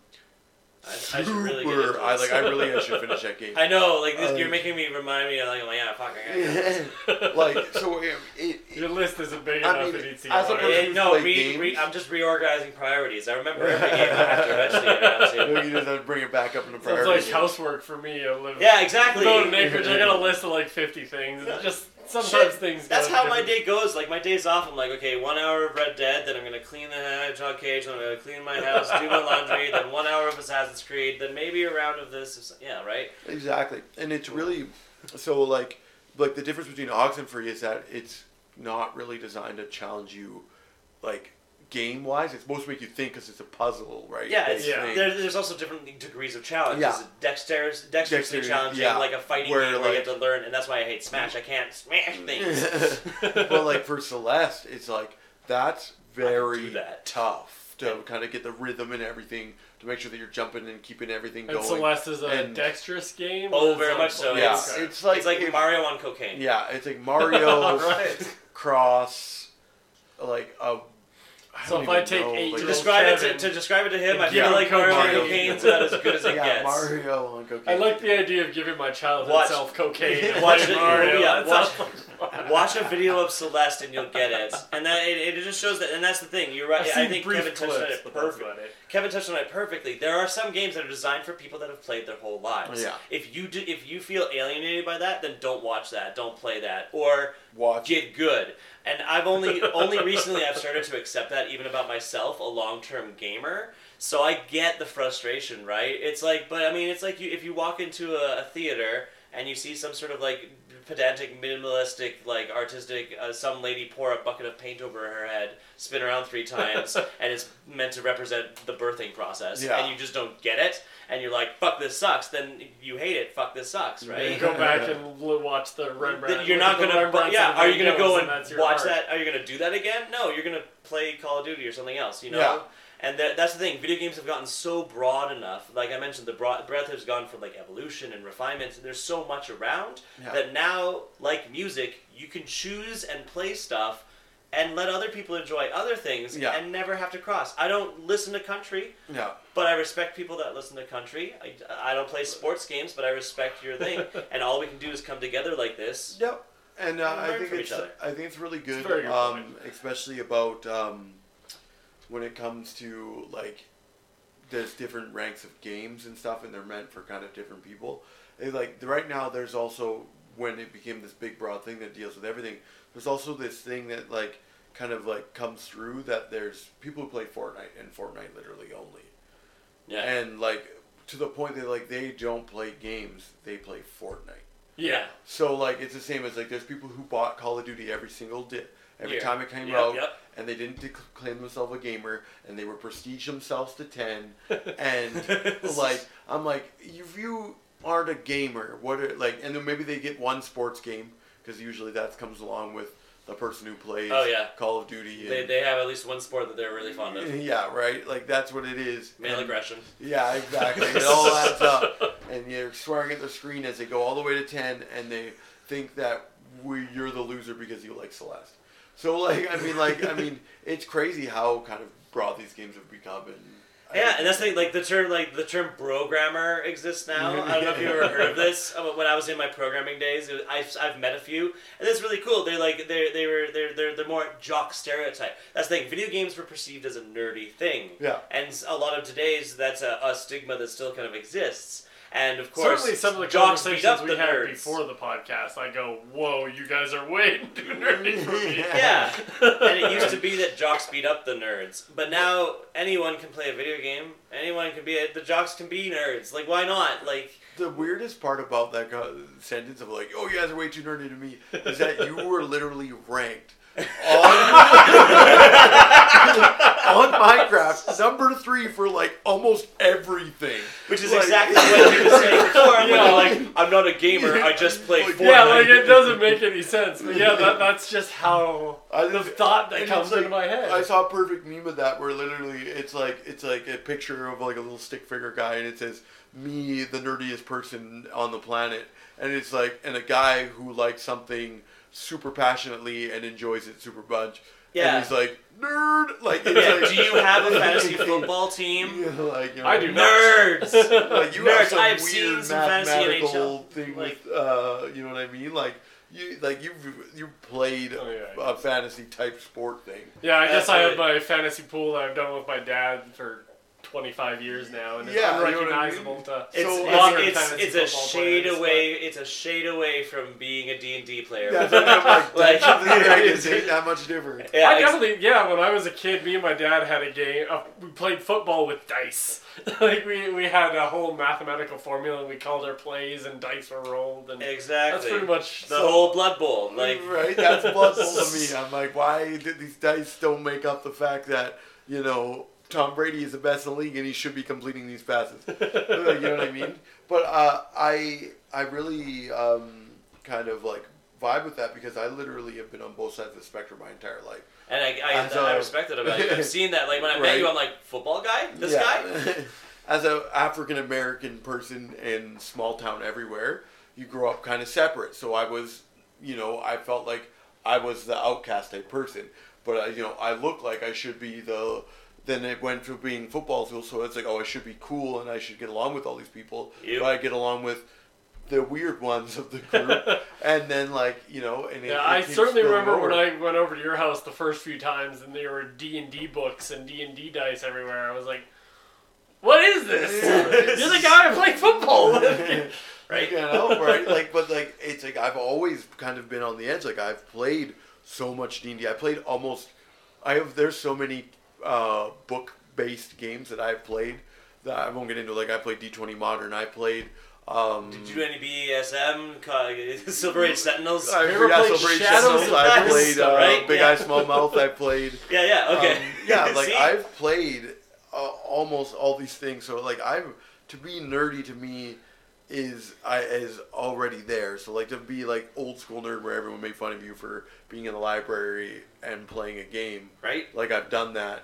I- I should really get super. into I this. like. I really should finish that game. I know, like this, you're making me remind me of like, I'm like, yeah, fuck, I got like so, it, it, Your list isn't big I enough. mean, it needs to as a larger. person- Yeah, no, play re, re. I'm just reorganizing priorities. I remember every game I have to eventually get around to. you just have to bring it back up in the Sounds priority. like housework for me. I live Yeah, exactly. Without an acreage, I got a list of like 50 things. It's just sometimes Shit, things. That's go how my day goes. Like my days off, I'm like, okay, one hour of Red Dead, then I'm gonna clean the hedgehog cage, then I'm gonna clean my house, do my laundry, then one hour of Assassin's Creed, then maybe a round of this. or Yeah, right. Exactly, and it's really so like like the difference between Oxenfree is that it's not really designed to challenge you, like game wise. It's supposed to make you think because it's a puzzle, right? Yeah, it's, Yeah. There, there's also different degrees of challenge. Yeah. There's dexterous, dexterously Dexterity, challenging, yeah. like a fighting Where, game where you have to learn, and that's why I hate Smash. Mm. I can't smash mm. things. but like for Celeste, it's like that's very that. tough to kind of get the rhythm and everything to make sure that you're jumping and keeping everything And going. Celeste is a And- dexterous game. Oh, very on- much so. yeah, It's- it's like it's like if- Mario on cocaine. Yeah, it's like Mario right. cross, like a. I So if I take know, eight like To year a- describe it to, to describe it to him, I feel like Mario on cocaine's about as good as it yeah, gets. Mario on cocaine. I like the idea of giving my child Watch- himself cocaine. watch Mario. yeah, watch- sounds like fun. Watch a video of Celeste and you'll get it. And that it, it just shows that, and that's the thing. You're right. I think Kevin touched on it but that's perfect. about it. Kevin touched on it perfectly. There are some games that are designed for people that have played their whole lives. Yeah. If you do, if you feel alienated by that, then don't watch that. Don't play that. Or Watch. get good. And I've only only recently I've started to accept that even about myself, a long term gamer. So I get the frustration, right? It's like, but I mean, it's like you if you walk into a, a theater and you see some sort of like pedantic, minimalistic, like artistic, uh, some lady pour a bucket of paint over her head, spin around three times, and it's meant to represent the birthing process, Yeah. and you just don't get it, and you're like, "Fuck this sucks." Then you hate it. Fuck this sucks, right? You go back and watch the Rembrandt. You're not gonna, but yeah. Are you gonna go and watch art. that? Are you gonna do that again? No, you're gonna play Call of Duty or something else. You know. Yeah. And that, that's the thing. Video games have gotten so broad enough. Like I mentioned, the broad, breadth has gone from like evolution and refinement. There's so much around Yeah. that now, like music, you can choose and play stuff. And let other people enjoy other things Yeah. and never have to cross. I don't listen to country, Yeah. but I respect people that listen to country. I, I don't play sports games, but I respect your thing. and all we can do is come together like this. Yep. And uh, And I think from it's each other. I think it's really good, a very good um, especially about um, when it comes to like there's different ranks of games and stuff, and they're meant for kind of different people. Like right now, there's also when it became this big broad thing that deals with everything. There's also this thing that like kind of like comes through that there's people who play Fortnite and Fortnite literally only, Yeah. and like to the point that like they don't play games, they play Fortnite. Yeah. So like it's the same as like there's people who bought Call of Duty every single day, every Year. time it came Yep, out, yep. and they didn't dec- claim themselves a gamer, and they were prestige themselves to ten, and like I'm like if you aren't a gamer, what are like, and then maybe they get one sports game because usually that comes along with the person who plays Oh, yeah. Call of Duty. They, they have at least one sport that they're really fond of. yeah, right. Like that's what it is. Male And- aggression. yeah, exactly. It all adds up, and you're swearing at the screen as they go all the way to ten, and they think that we you're the loser because you like Celeste. So like, I mean, like, I mean, it's crazy how kind of broad these games have become, and Yeah, and that's the thing, like the term like the term brogrammer exists now. I don't know if you've ever heard of this. Uh, When I was in my programming days, was, I've, I've met a few, and it's really cool. They're like they they were they're they're they're more jock stereotype. That's the thing. Video games were perceived as a nerdy thing. Yeah. And a lot of today's that's a, a stigma that still kind of exists. And of course, Certainly, some of the jocks beat conversations we the had nerds. before the podcast, I go, "Whoa, you guys are way too nerdy for me." Yeah, and it used to be that jocks beat up the nerds, but now anyone can play a video game. Anyone can be a, the jocks can be nerds. Like, why not? Like, The weirdest part about that co- sentence of like, "Oh, you guys are way too nerdy to me," is that you were literally ranked on, on Minecraft number three for like almost everything. Which is Like- exactly what you were saying before. When Yeah. you're like, I'm not a gamer. I just play Like, Fortnite. Yeah, like it doesn't make any sense. But yeah, that, that's just how I the just- thought that and comes like- into my head. I saw a perfect meme of that where literally it's like it's like a picture of like a little stick figure guy and it says me the nerdiest person on the planet and it's like and a guy who likes something super passionately and enjoys it super much. Yeah. And he's like nerd like it's Yeah, like, do you have a fantasy football team? Yeah, like, you know, I do not. Nerds. Like you Nerds, have some I have weird seen some fantasy mathematical NHL. thing Like- with uh, you know what I mean? Like you like you you played Oh, yeah, a fantasy type sport thing. yeah, I guess I have Absolutely. my fantasy pool that I've done with my dad for 25 years now, and it's Yeah, you know I mean? unrecognizable to It's, So, it's, modern it's, fantasy it's a shade players, away. It's a shade away from being a D and D player. That's what I'm like. Like- Dungeons ain't that much different. Yeah, I definitely, yeah. When I was a kid, me and my dad had a game. Uh, we played football with dice. like we, we had a whole mathematical formula, and we called our plays, and dice were rolled, and exactly. that's pretty much the so- whole Blood Bowl. Like, right, that's Blood Bowl to me. I'm like, why did these dice don't make up the fact that you know Tom Brady is the best in the league and he should be completing these passes? You know what I mean? But uh, I I really um, kind of like vibe with that because I literally have been on both sides of the spectrum my entire life. and I, I, As I a- respect it about you. I've seen that. Like when I met you, I'm like, football guy. This Yeah. guy. As an African American person in small town everywhere, you grow up kind of separate. So I was, you know, I felt like I was the outcast type person. But I, you know, I look like I should be the. Then it went to being football field, so it's like, oh, I should be cool and I should get along with all these people. Yep. But I get along with the weird ones of the group, and then like you know, and it, Yeah, it I certainly remember when. I went over to your house the first few times, and there were D and D books and D and D dice everywhere. I was like, "What is this? You're the guy I play football with." Right? You know, right? Like, but like, it's like I've always kind of been on the edge. Like, I've played so much D and I played almost. I have. There's so many uh, book-based games that I've played that I won't get into. Like, I played D20 Modern. I played. Um, Did you do any BESM, co- Silver Age Sentinels? I, You ever yeah, played so Brave Shadows Sentinels, of I Ice? played uh, Right? Big Yeah. Eye Small Mouth. I played. yeah, yeah, okay. Um, yeah, like I've played uh, almost all these things. So like I've to be nerdy to me is I is already there. So like to be like old school nerd where everyone made fun of you for being in the library and playing a game. right? Like I've done that.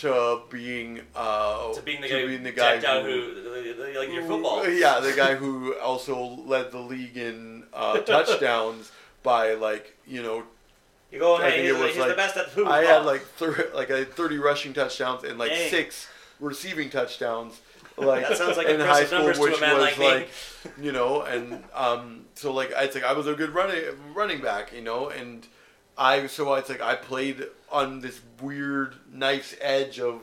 To being uh To being the to guy, being who the guy out who, like your football. Yeah, the guy who also led the league in uh, touchdowns by like you know You go, I hey, think he's, it was he's like- the best at football. I had like thir- like I had 30 rushing touchdowns and like Dang. six receiving touchdowns. Like That sounds like in high school, which was like like you know, and um, so like I like I was a good running running back, you know, and I so it's like I played on this weird knife's edge of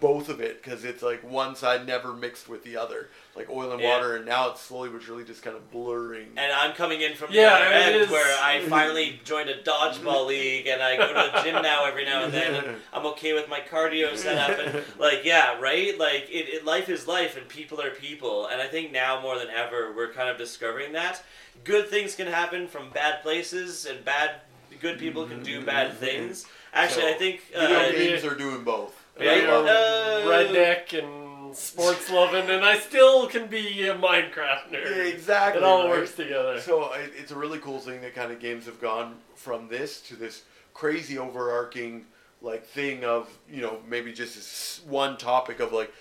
both of it because it's like one side never mixed with the other, like oil and Yeah. water, and now it's slowly but surely just kind of blurring. And I'm coming in from Yeah, the other end is. where I finally joined a dodgeball league and I go to the gym now every now and then. And I'm okay with my cardio setup and like yeah, right? Like it, it life is life and people are people. And I think now more than ever we're kind of discovering that good things can happen from bad places and bad good people can do bad things. Actually, So, I think Video uh, games are doing both. Right? You Uh, redneck and sports loving, and I still can be a Minecraft nerd. Yeah, exactly. It all right? works together. So it's a really cool thing that kind of games have gone from this to this crazy overarching like thing of you know maybe just this one topic of like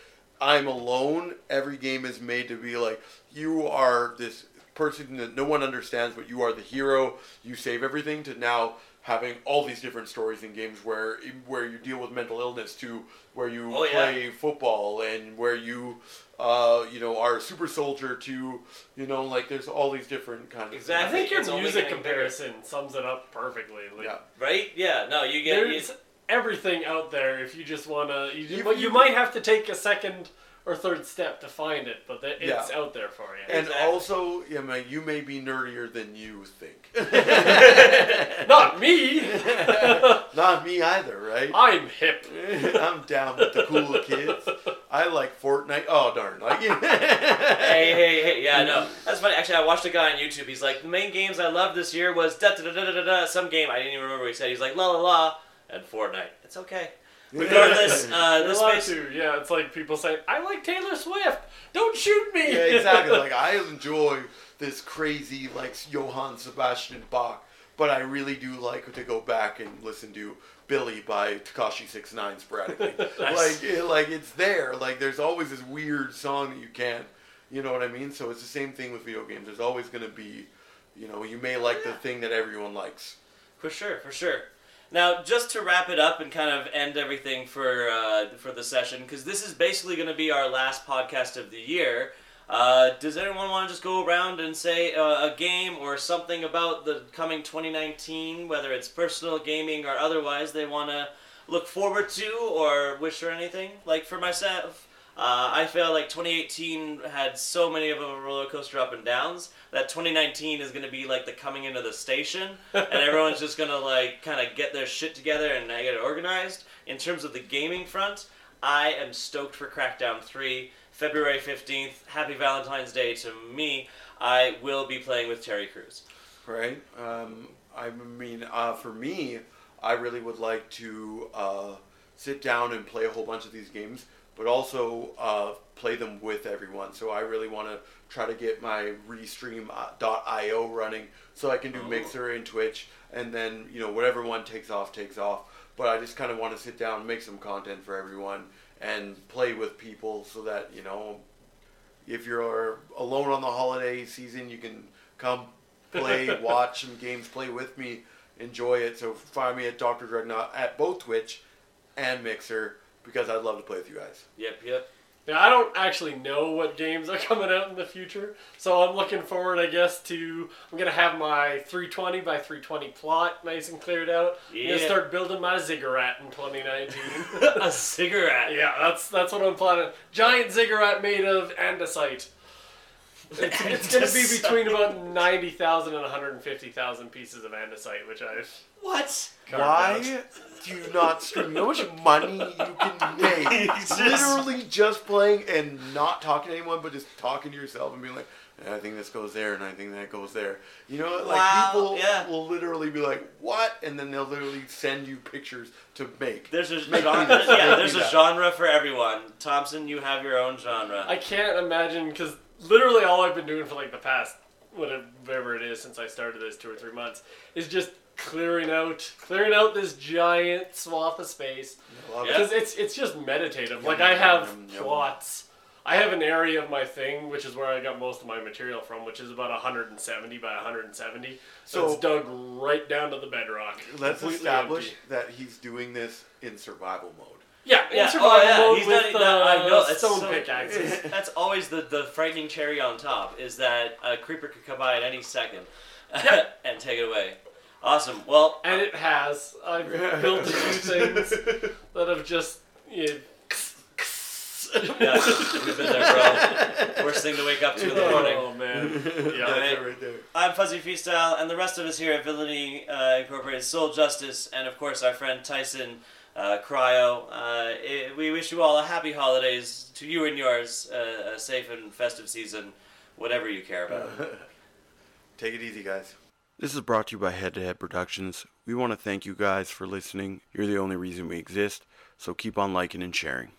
I'm alone. Every game is made to be like you are this person that no one understands, but you are the hero. You save everything. To now having all these different stories in games where where you deal with mental illness to where you Oh, yeah. play football and where you uh, you know are a super soldier to you know like there's all these different kind of Exactly. I think your It's music getting comparison sums it up perfectly. Like, Yeah. right? Yeah, no, you get you, There's everything out there if you just want to. You, You- but you you- might have to take a second or third step to find it, but that- it's Yeah. out there for you. And Exactly. also, yeah, man, you may be nerdier than you think. Not me. Not me either, right? I'm hip. I'm down with the cool kids. I like Fortnite. Oh darn! Like, hey, hey, hey, yeah, no, that's funny. Actually, I watched a guy on YouTube. He's like, the main games I loved this year was da da da da da da. Some game I didn't even remember what he said. He's like, la la la, and Fortnite. It's okay. Regardless, uh, You're the allowed to. Yeah, it's like people say, "I like Taylor Swift. Don't shoot me." yeah, exactly. Like I enjoy this crazy like Johann Sebastian Bach, but I really do like to go back and listen to Billy by Tekashi Six Nine sporadically. Nice. Like it, like it's there. Like there's always this weird song that you can't. You know what I mean? So it's the same thing with video games. There's always gonna be, you know, you may like the thing that everyone likes. For sure, for sure. Now, just to wrap it up and kind of end everything for uh, for the session, because this is basically going to be our last podcast of the year. Uh, does anyone want to just go around and say uh, a game or something about the coming 2019, whether it's personal gaming or otherwise, they want to look forward to or wish for anything? Like for myself, uh, I feel like 2018 had so many of a roller coaster up and downs that 2019 is going to be like the coming into the station, and everyone's just going to like kind of get their shit together and get it organized. In terms of the gaming front, I am stoked for Crackdown 3, February 15th. Happy Valentine's Day to me. I will be playing with Terry Crews. right? Um, I mean, uh, for me, I really would like to uh, sit down and play a whole bunch of these games, but also uh, play them with everyone. So I really want to try to get my Restream.io running so I can do Oh. Mixer and Twitch, and then you know whatever one takes off takes off. But I just kind of want to sit down, make some content for everyone, and play with people so that you know if you're alone on the holiday season, you can come play, watch some games, play with me, enjoy it. So find me at Dr. Dreadnought at both Twitch and Mixer because I'd love to play with you guys. Yep, yep. Yeah, I don't actually know what games are coming out in the future, so I'm looking forward, I guess, to I'm gonna have my 320 by 320 plot nice and cleared out. I'm Yeah. gonna start building my ziggurat in 2019. a cigarette. yeah, that's that's what I'm planning. Giant ziggurat made of andesite. It's, it's gonna be between about 90,000 and 150,000 pieces of andesite, which I've What? carved Why out. do you not stream? You know how much money you can make Just- literally just playing and not talking to anyone, but just talking to yourself and being like, I think this goes there, and I think that goes there. You know, like Wow, people yeah. will literally be like, "What?" and then they'll literally send you pictures to make. There's a Make genre. me- Yeah, there's a that. genre for everyone. Thompson, you have your own genre. I can't imagine because literally all I've been doing for like the past whatever it is since I started this two or three months is just clearing out clearing out this giant swath of space Yeah. it. because it's it's just meditative. Like I have plots. I have an area of my thing, which is where I got most of my material from, which is about 170 by 170. So, So- it's dug right down to the bedrock. Let's establish empty. that he's doing this in survival mode. Yeah, in yeah, survival oh yeah, mode he's with not. that- I uh, know. It's stone so, pickaxes. That's always the the frightening cherry on top. Is that a creeper could come by at any second and take it away. Awesome. Well, And it has. I've built a few things that have just. You yeah, we've been there, bro. Worst thing to wake up to in the morning. Oh man. Yeah. That's right there. I'm Fuzzy Freestyle, and the rest of us here at Villainy uh, Incorporated, Soul Justice, and of course our friend Tyson uh, Cryo. Uh, eh, we wish you all a happy holidays to you and yours, uh, a safe and festive season, whatever you care about. Take it easy, guys. This is brought to you by Head to Head Productions. We want to thank you guys for listening. You're the only reason we exist, so keep on liking and sharing.